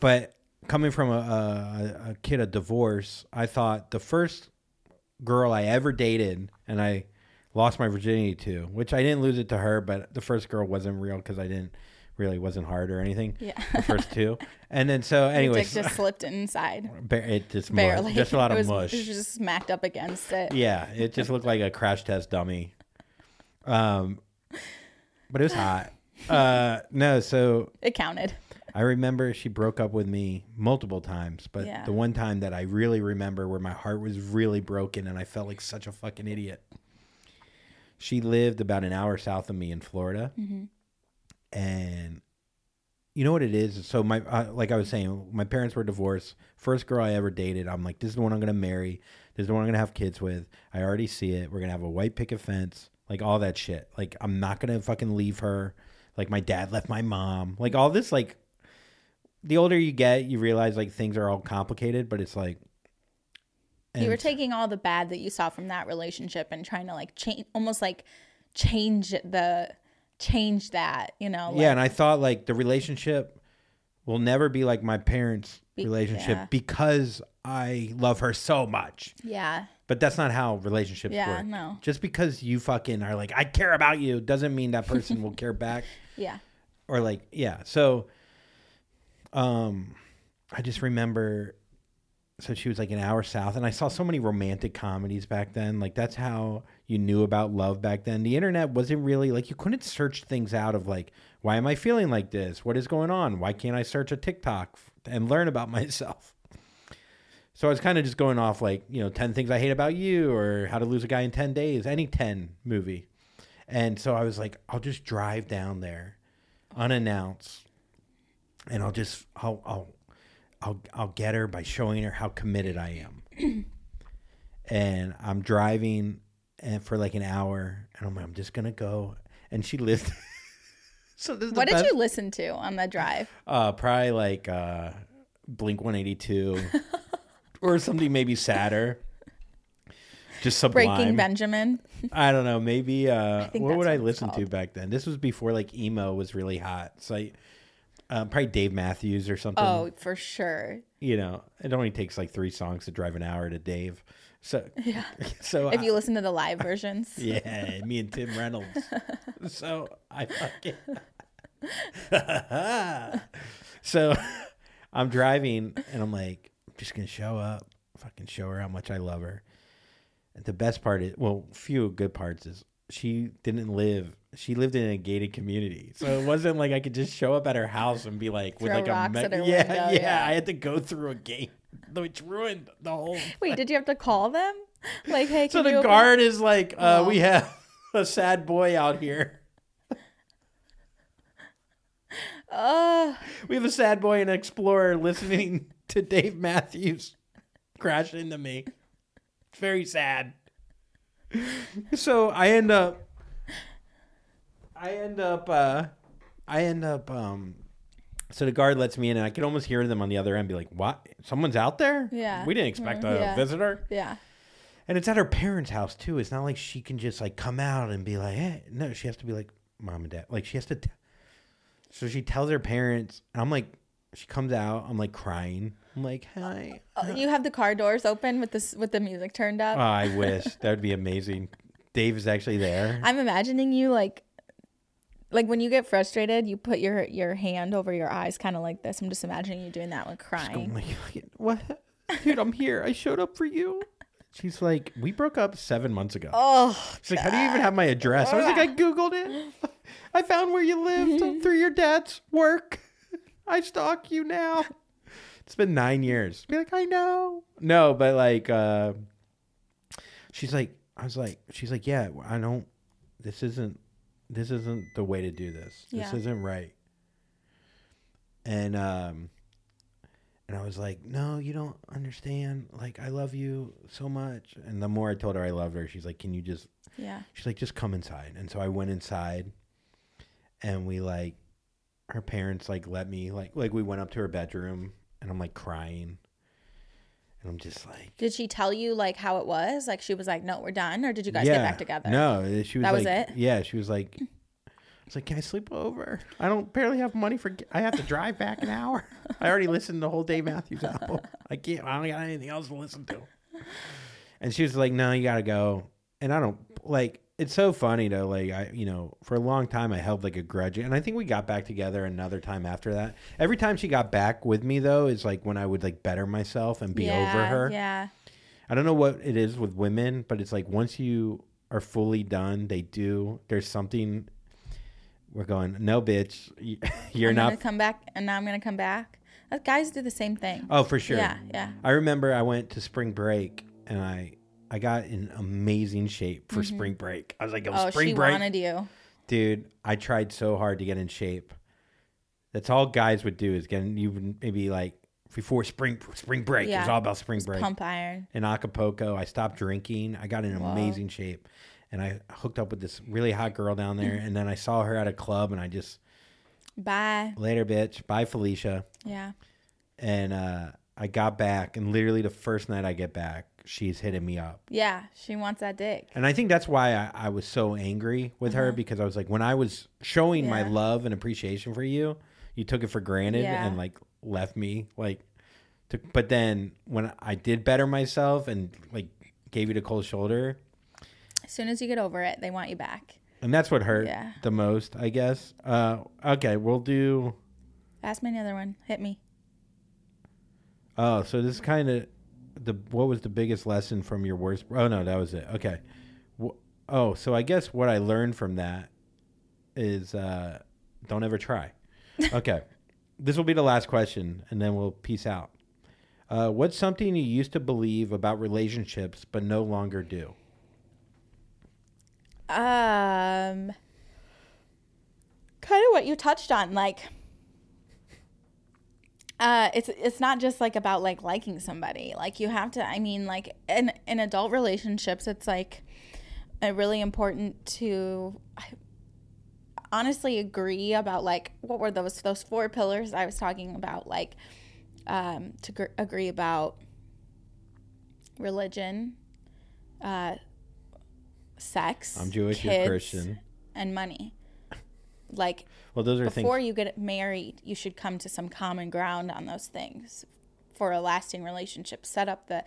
S1: but coming from a, a, a kid of divorce, I thought the first girl I ever dated and I lost my virginity to, which I didn't lose it to her, but the first girl wasn't real because I didn't really wasn't hard or anything.
S2: Yeah.
S1: The first two, and then so
S2: anyway, dick just slipped inside.
S1: it just
S2: Barely.
S1: mush, just a lot
S2: it
S1: of
S2: was,
S1: mush.
S2: It was just smacked up against it.
S1: Yeah, it just looked like a crash test dummy. Um, but it was hot. Uh, no, so
S2: It counted.
S1: I remember she broke up with me multiple times, but
S2: Yeah.
S1: the one time that I really remember where my heart was really broken and I felt like such a fucking idiot. She lived about an hour south of me in Florida. And you know what it is? So my uh, like I was saying, my parents were divorced. First girl I ever dated, I'm like this is the one I'm going to marry. This is the one I'm going to have kids with. I already see it. We're going to have a white picket fence, like all that shit. Like I'm not going to fucking leave her. Like my dad left my mom. Like all this like the older you get, you realize like things are all complicated, but it's like
S2: you were taking all the bad that you saw from that relationship and trying to like change, almost like change the, change that, you know?
S1: yeah, and I thought like the relationship will never be like my parents'
S2: Be-
S1: relationship
S2: yeah.
S1: because I love her so much.
S2: Yeah.
S1: But that's not how relationships
S2: Yeah,
S1: work.
S2: no.
S1: Just because you fucking are like I care about you doesn't mean that person will care back
S2: Yeah.
S1: or like yeah. So um I just remember so she was like an hour south and I saw so many romantic comedies back then. Like that's how you knew about love back then. The internet wasn't really like you couldn't search things out of like why am I feeling like this? What is going on? Why can't I search a TikTok and learn about myself? So I was kind of just going off like, you know, 10 things I hate about you or how to lose a guy in 10 days, any 10 movie. And so I was like, I'll just drive down there unannounced and I'll just I'll I'll I'll I'll get her by showing her how committed I am. and I'm driving and for like an hour and I'm like, I'm just gonna go. And she lived So this is the
S2: What did
S1: best-
S2: you listen to on the drive?
S1: uh probably like uh Blink one eighty two or something maybe sadder. Just sublime.
S2: Breaking Benjamin.
S1: I don't know. Maybe uh, what would I listen to back then? This was before like emo was really hot. So I, uh, probably Dave Matthews or something.
S2: Oh, for sure.
S1: You know, it only takes like three songs to drive an hour to Dave. So
S2: Yeah.
S1: so
S2: If
S1: I-
S2: you listen to the live versions.
S1: yeah, me and Tim Reynolds. so I fucking. so I'm driving and I'm like, I'm just gonna show up, fucking show her how much I love her. And the best part is, well, few good parts is she didn't live. She lived in a gated community, so it wasn't like I could just show up at her house and be like with
S2: Throw
S1: like
S2: rocks
S1: a
S2: at her
S1: yeah,
S2: window,
S1: yeah,
S2: yeah.
S1: I had to go through a gate, which ruined the whole.
S2: Wait, did you have to call them? Like, hey,
S1: So
S2: can you
S1: the
S2: open-
S1: guard is like, uh, we have a sad boy out here.
S2: Oh,
S1: We have a sad boy and explorer listening to Dave Matthews crash into me. It's very sad. So I end up I end up uh I end up um so the guard lets me in and I can almost hear them on the other end be like, What? Someone's out there?
S2: Yeah.
S1: We didn't expect
S2: Mm,
S1: a
S2: yeah.
S1: visitor.
S2: yeah.
S1: And it's at her parents' house too. It's not like she can just like come out and be like, "Hey," no, she has to be like mom and dad. Like she has to. T- so she tells her parents, and I'm like, she comes out. I'm like crying. I'm like, "Hi."
S2: Oh, you have the car doors open with this with the music turned up.
S1: Oh, I wish that would be amazing. Dave is actually there.
S2: I'm imagining you like like when you get frustrated, you put your your hand over your eyes kind of like this. I'm just imagining you doing that
S1: I'm
S2: crying.
S1: like, what, dude? I'm here. I showed up for you. She's like, we broke up seven months ago.
S2: Oh,
S1: She's like, how do you even have my address? I was like, I googled it. I found where you lived through your dad's work. I stalk you now. It's been nine years. Be like, I know. No, but like, uh, she's like, I was like, she's like, yeah, I don't. This isn't. This isn't the way to do this. This isn't right. And um, and I was like, no, you don't understand. Like, I love you so much. And the more I told her I loved her, she's like, can you just
S2: yeah.
S1: she's like just come inside and so i went inside and we like her parents like let me like like we went up to her bedroom and i'm like crying and i'm just like
S2: Did she tell you like how it was? Like she was like, "No, we're done," or did you guys get back together?
S1: no she was
S2: That was
S1: like
S2: it?
S1: yeah she was like I was like, "Can I sleep over? I don't barely have money for. I have to drive back an hour. I already listened to the whole Dave Matthews album. I can't. I don't got anything else to listen to." And she was like, "No, you gotta go." And I don't like. It's so funny though. Like I, you know, for a long time I held like a grudge, and I think we got back together another time after that. Every time she got back with me though, is like when I would like better myself and be
S2: yeah,
S1: over her.
S2: Yeah.
S1: I don't know what it is with women, but it's like once you are fully done, they do. There's something. We're going. No, bitch, you're
S2: I'm
S1: not.
S2: gonna come back, and now I'm gonna come back. Guys do the same thing.
S1: Oh, for sure.
S2: Yeah, yeah.
S1: I remember I went to spring break and I I got in amazing shape for spring break. I was like, "Yo,
S2: Mm-hmm. Oh,
S1: spring
S2: she
S1: break,
S2: wanted you.
S1: dude." I tried so hard to get in shape. That's all guys would do is get in, you would maybe like before spring spring break. It was all about spring break.
S2: Pump iron.
S1: in Acapulco. I stopped drinking. I got in
S2: Whoa.
S1: amazing shape. And I hooked up with this really hot girl down there. and then I saw her at a club and I just,
S2: Bye.
S1: later, bitch. Bye, Felicia.
S2: Yeah.
S1: And uh, I got back. And literally the first night I get back, she's hitting me up.
S2: Yeah. She wants that dick.
S1: And I think that's why I, I was so angry with her because I was like, when I was showing my
S2: Uh-huh. Yeah.
S1: love and appreciation for you, you took it for granted
S2: Yeah.
S1: and like left me. Like, to, but then when I did better myself and like gave you the cold shoulder,
S2: As soon as you get over it, they want you back.
S1: And that's what hurt
S2: Yeah.
S1: the most, I guess. Uh, okay, we'll do.
S2: Ask me another one. Hit me.
S1: Oh, so this is kind of the what was the biggest lesson from your worst? Oh no, that was it. Okay. Oh, so I guess what I learned from that is uh, don't ever try. Okay, this will be the last question, and then we'll peace out. Uh, what's something you used to believe about relationships but no longer do?
S2: Um, kind of what you touched on, like, uh, it's it's not just like about like liking somebody. Like you have to. I mean, like in in adult relationships, it's like really important to honestly agree about like what were those those four pillars I was talking about. Like, um, to gr- agree about religion, uh, sex.
S1: I'm Jewish, you're
S2: kids,
S1: Christian.
S2: and money. Like
S1: Well, those are
S2: before
S1: things.
S2: you get married, you should come to some common ground on those things for a lasting relationship. Set up the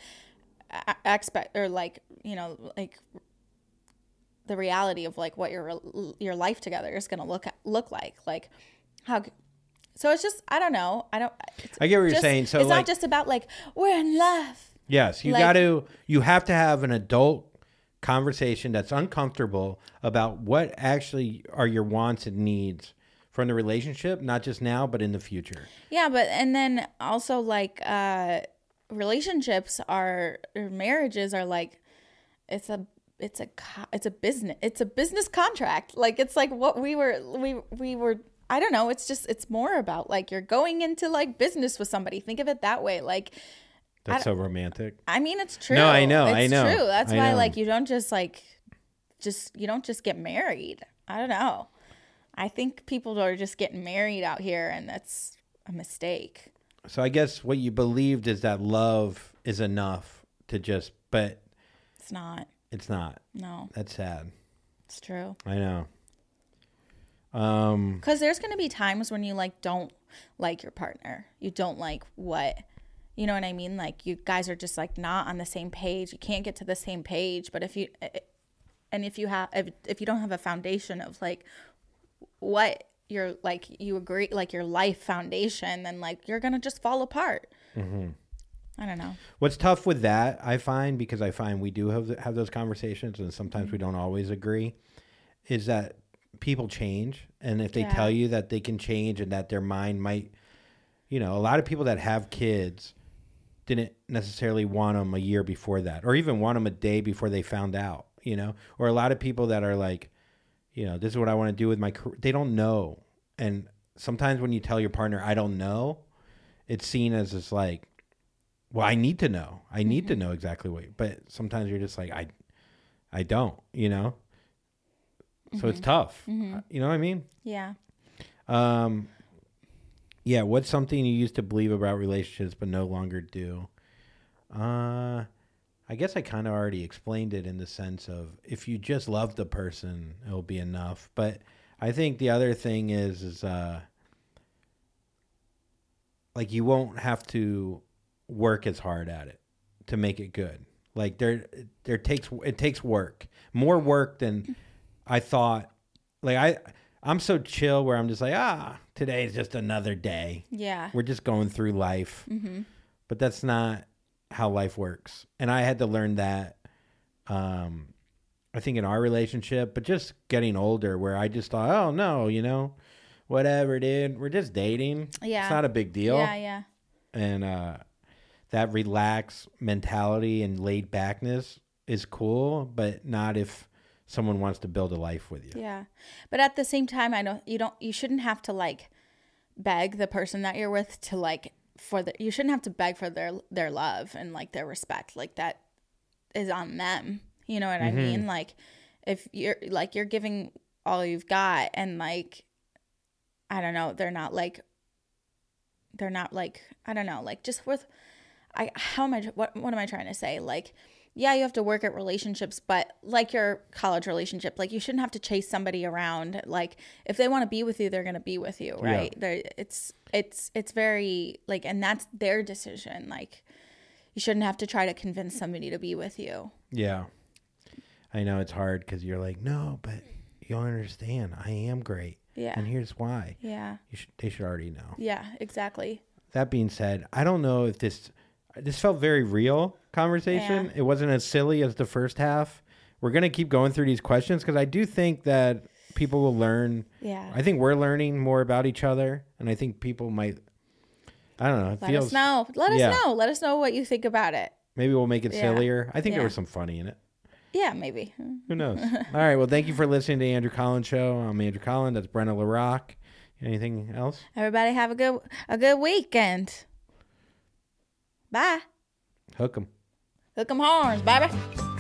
S2: expect or like you know like the reality of like what your your life together is going to look look like. Like how. So it's just I don't know I don't. It's
S1: I get what you're saying. So,
S2: it's
S1: like-
S2: not just about like we're in love.
S1: Yes, you
S2: like-
S1: got to. You have to have an adult conversation that's uncomfortable about what actually are your wants and needs from the relationship, not just now, but in the future.
S2: Yeah, but and then also like uh relationships are or marriages are like it's a it's a it's a business it's a business contract. Like it's like what we were we we were I don't know, it's just it's more about like you're going into like business with somebody. Think of it that way. Like
S1: That's so romantic.
S2: I mean, it's true.
S1: No, I know,
S2: It's
S1: I know,
S2: true. That's
S1: I
S2: why
S1: know.
S2: like you don't just like just you don't just get married. I don't know. I think people are just getting married out here and that's a mistake.
S1: So I guess what you believed is that love is enough to just, but
S2: It's not.
S1: it's not.
S2: No,
S1: That's sad.
S2: it's true.
S1: I know. Um,
S2: Because there's going to be times when you like don't like your partner. You don't like what, you know what I mean? Like you guys are just like not on the same page. You can't get to the same page. But if you, eh, eh and if you have, if, if you don't have a foundation of like what you're like, you agree, like your life foundation, then like you're going to just fall apart. Mm-hmm. I don't know.
S1: What's tough with that, I find, because I find we do have have those conversations, and sometimes we mm-hmm. don't always agree, is that people change, and if they
S2: Yeah.
S1: tell you that they can change and that their mind might, you know, a lot of people that have kids didn't necessarily want them a year before that, or even want them a day before they found out, you know, or a lot of people that are like, you know, this is what I want to do with my career. They don't know, and sometimes when you tell your partner, I don't know, it's seen as it's like well i need to know. I need to mm-hmm. know exactly what but sometimes you're just like i i don't you know? So it's mm-hmm. tough. Mm-hmm. You know what i mean?
S2: Yeah.
S1: um yeah what's something you used to believe about relationships but no longer do uh i guess i kind of already explained it in the sense of if you just love the person it'll be enough but i think the other thing is is uh like you won't have to work as hard at it to make it good. Like there there takes it takes work. More work than I thought. Like I I'm so chill where I'm just like, ah, today is just another day.
S2: Yeah.
S1: We're just going through life. But that's not how life works. And I had to learn that um I think in our relationship, but just getting older where I just thought, oh no, you know, whatever, dude. We're just dating.
S2: Yeah.
S1: It's not a big deal
S2: Yeah. Yeah.
S1: and uh, that relaxed mentality and laid backness is cool, but not if someone wants to build a life with you.
S2: Yeah. But at the same time, I don't you don't you shouldn't have to like beg the person that you're with to like for the you shouldn't have to beg for their their love and like their respect. Like that is on them. You know what I mean? Mm-hmm. Like if you're like you're giving all you've got and like I don't know, they're not like they're not like I don't know, like just with I how am I what what am I trying to say? Like yeah, you have to work at relationships, but like your college relationship, like you shouldn't have to chase somebody around. Like if they want to be with you, they're going to be with you, right? They're, it's it's it's very like and that's their decision. Like you shouldn't have to try to convince somebody to be with you.
S1: Yeah. I know it's hard because you're like, no, but you don't understand. I am great.
S2: Yeah.
S1: And here's why.
S2: Yeah.
S1: You should, they should already know.
S2: Yeah, exactly.
S1: That being said, I don't know if this this felt very real conversation.
S2: Yeah.
S1: It wasn't as silly as the first half. We're gonna keep going through these questions because I do think that people will learn.
S2: Yeah.
S1: I think we're learning more about each other, and I think people might. I don't know.
S2: Let
S1: feels
S2: us know. Let us know. Let us know what you think about it.
S1: maybe we'll make it
S2: Yeah.
S1: sillier. I think there was some funny in it.
S2: Yeah, maybe.
S1: Who knows? All right. Well, thank you for listening to Andrew Collins Show. I'm Andrew Collins. That's Brenna LaRock. Anything else?
S2: Everybody have a good a good weekend. Bye.
S1: Hook 'em.
S2: Hook 'em horns, baby.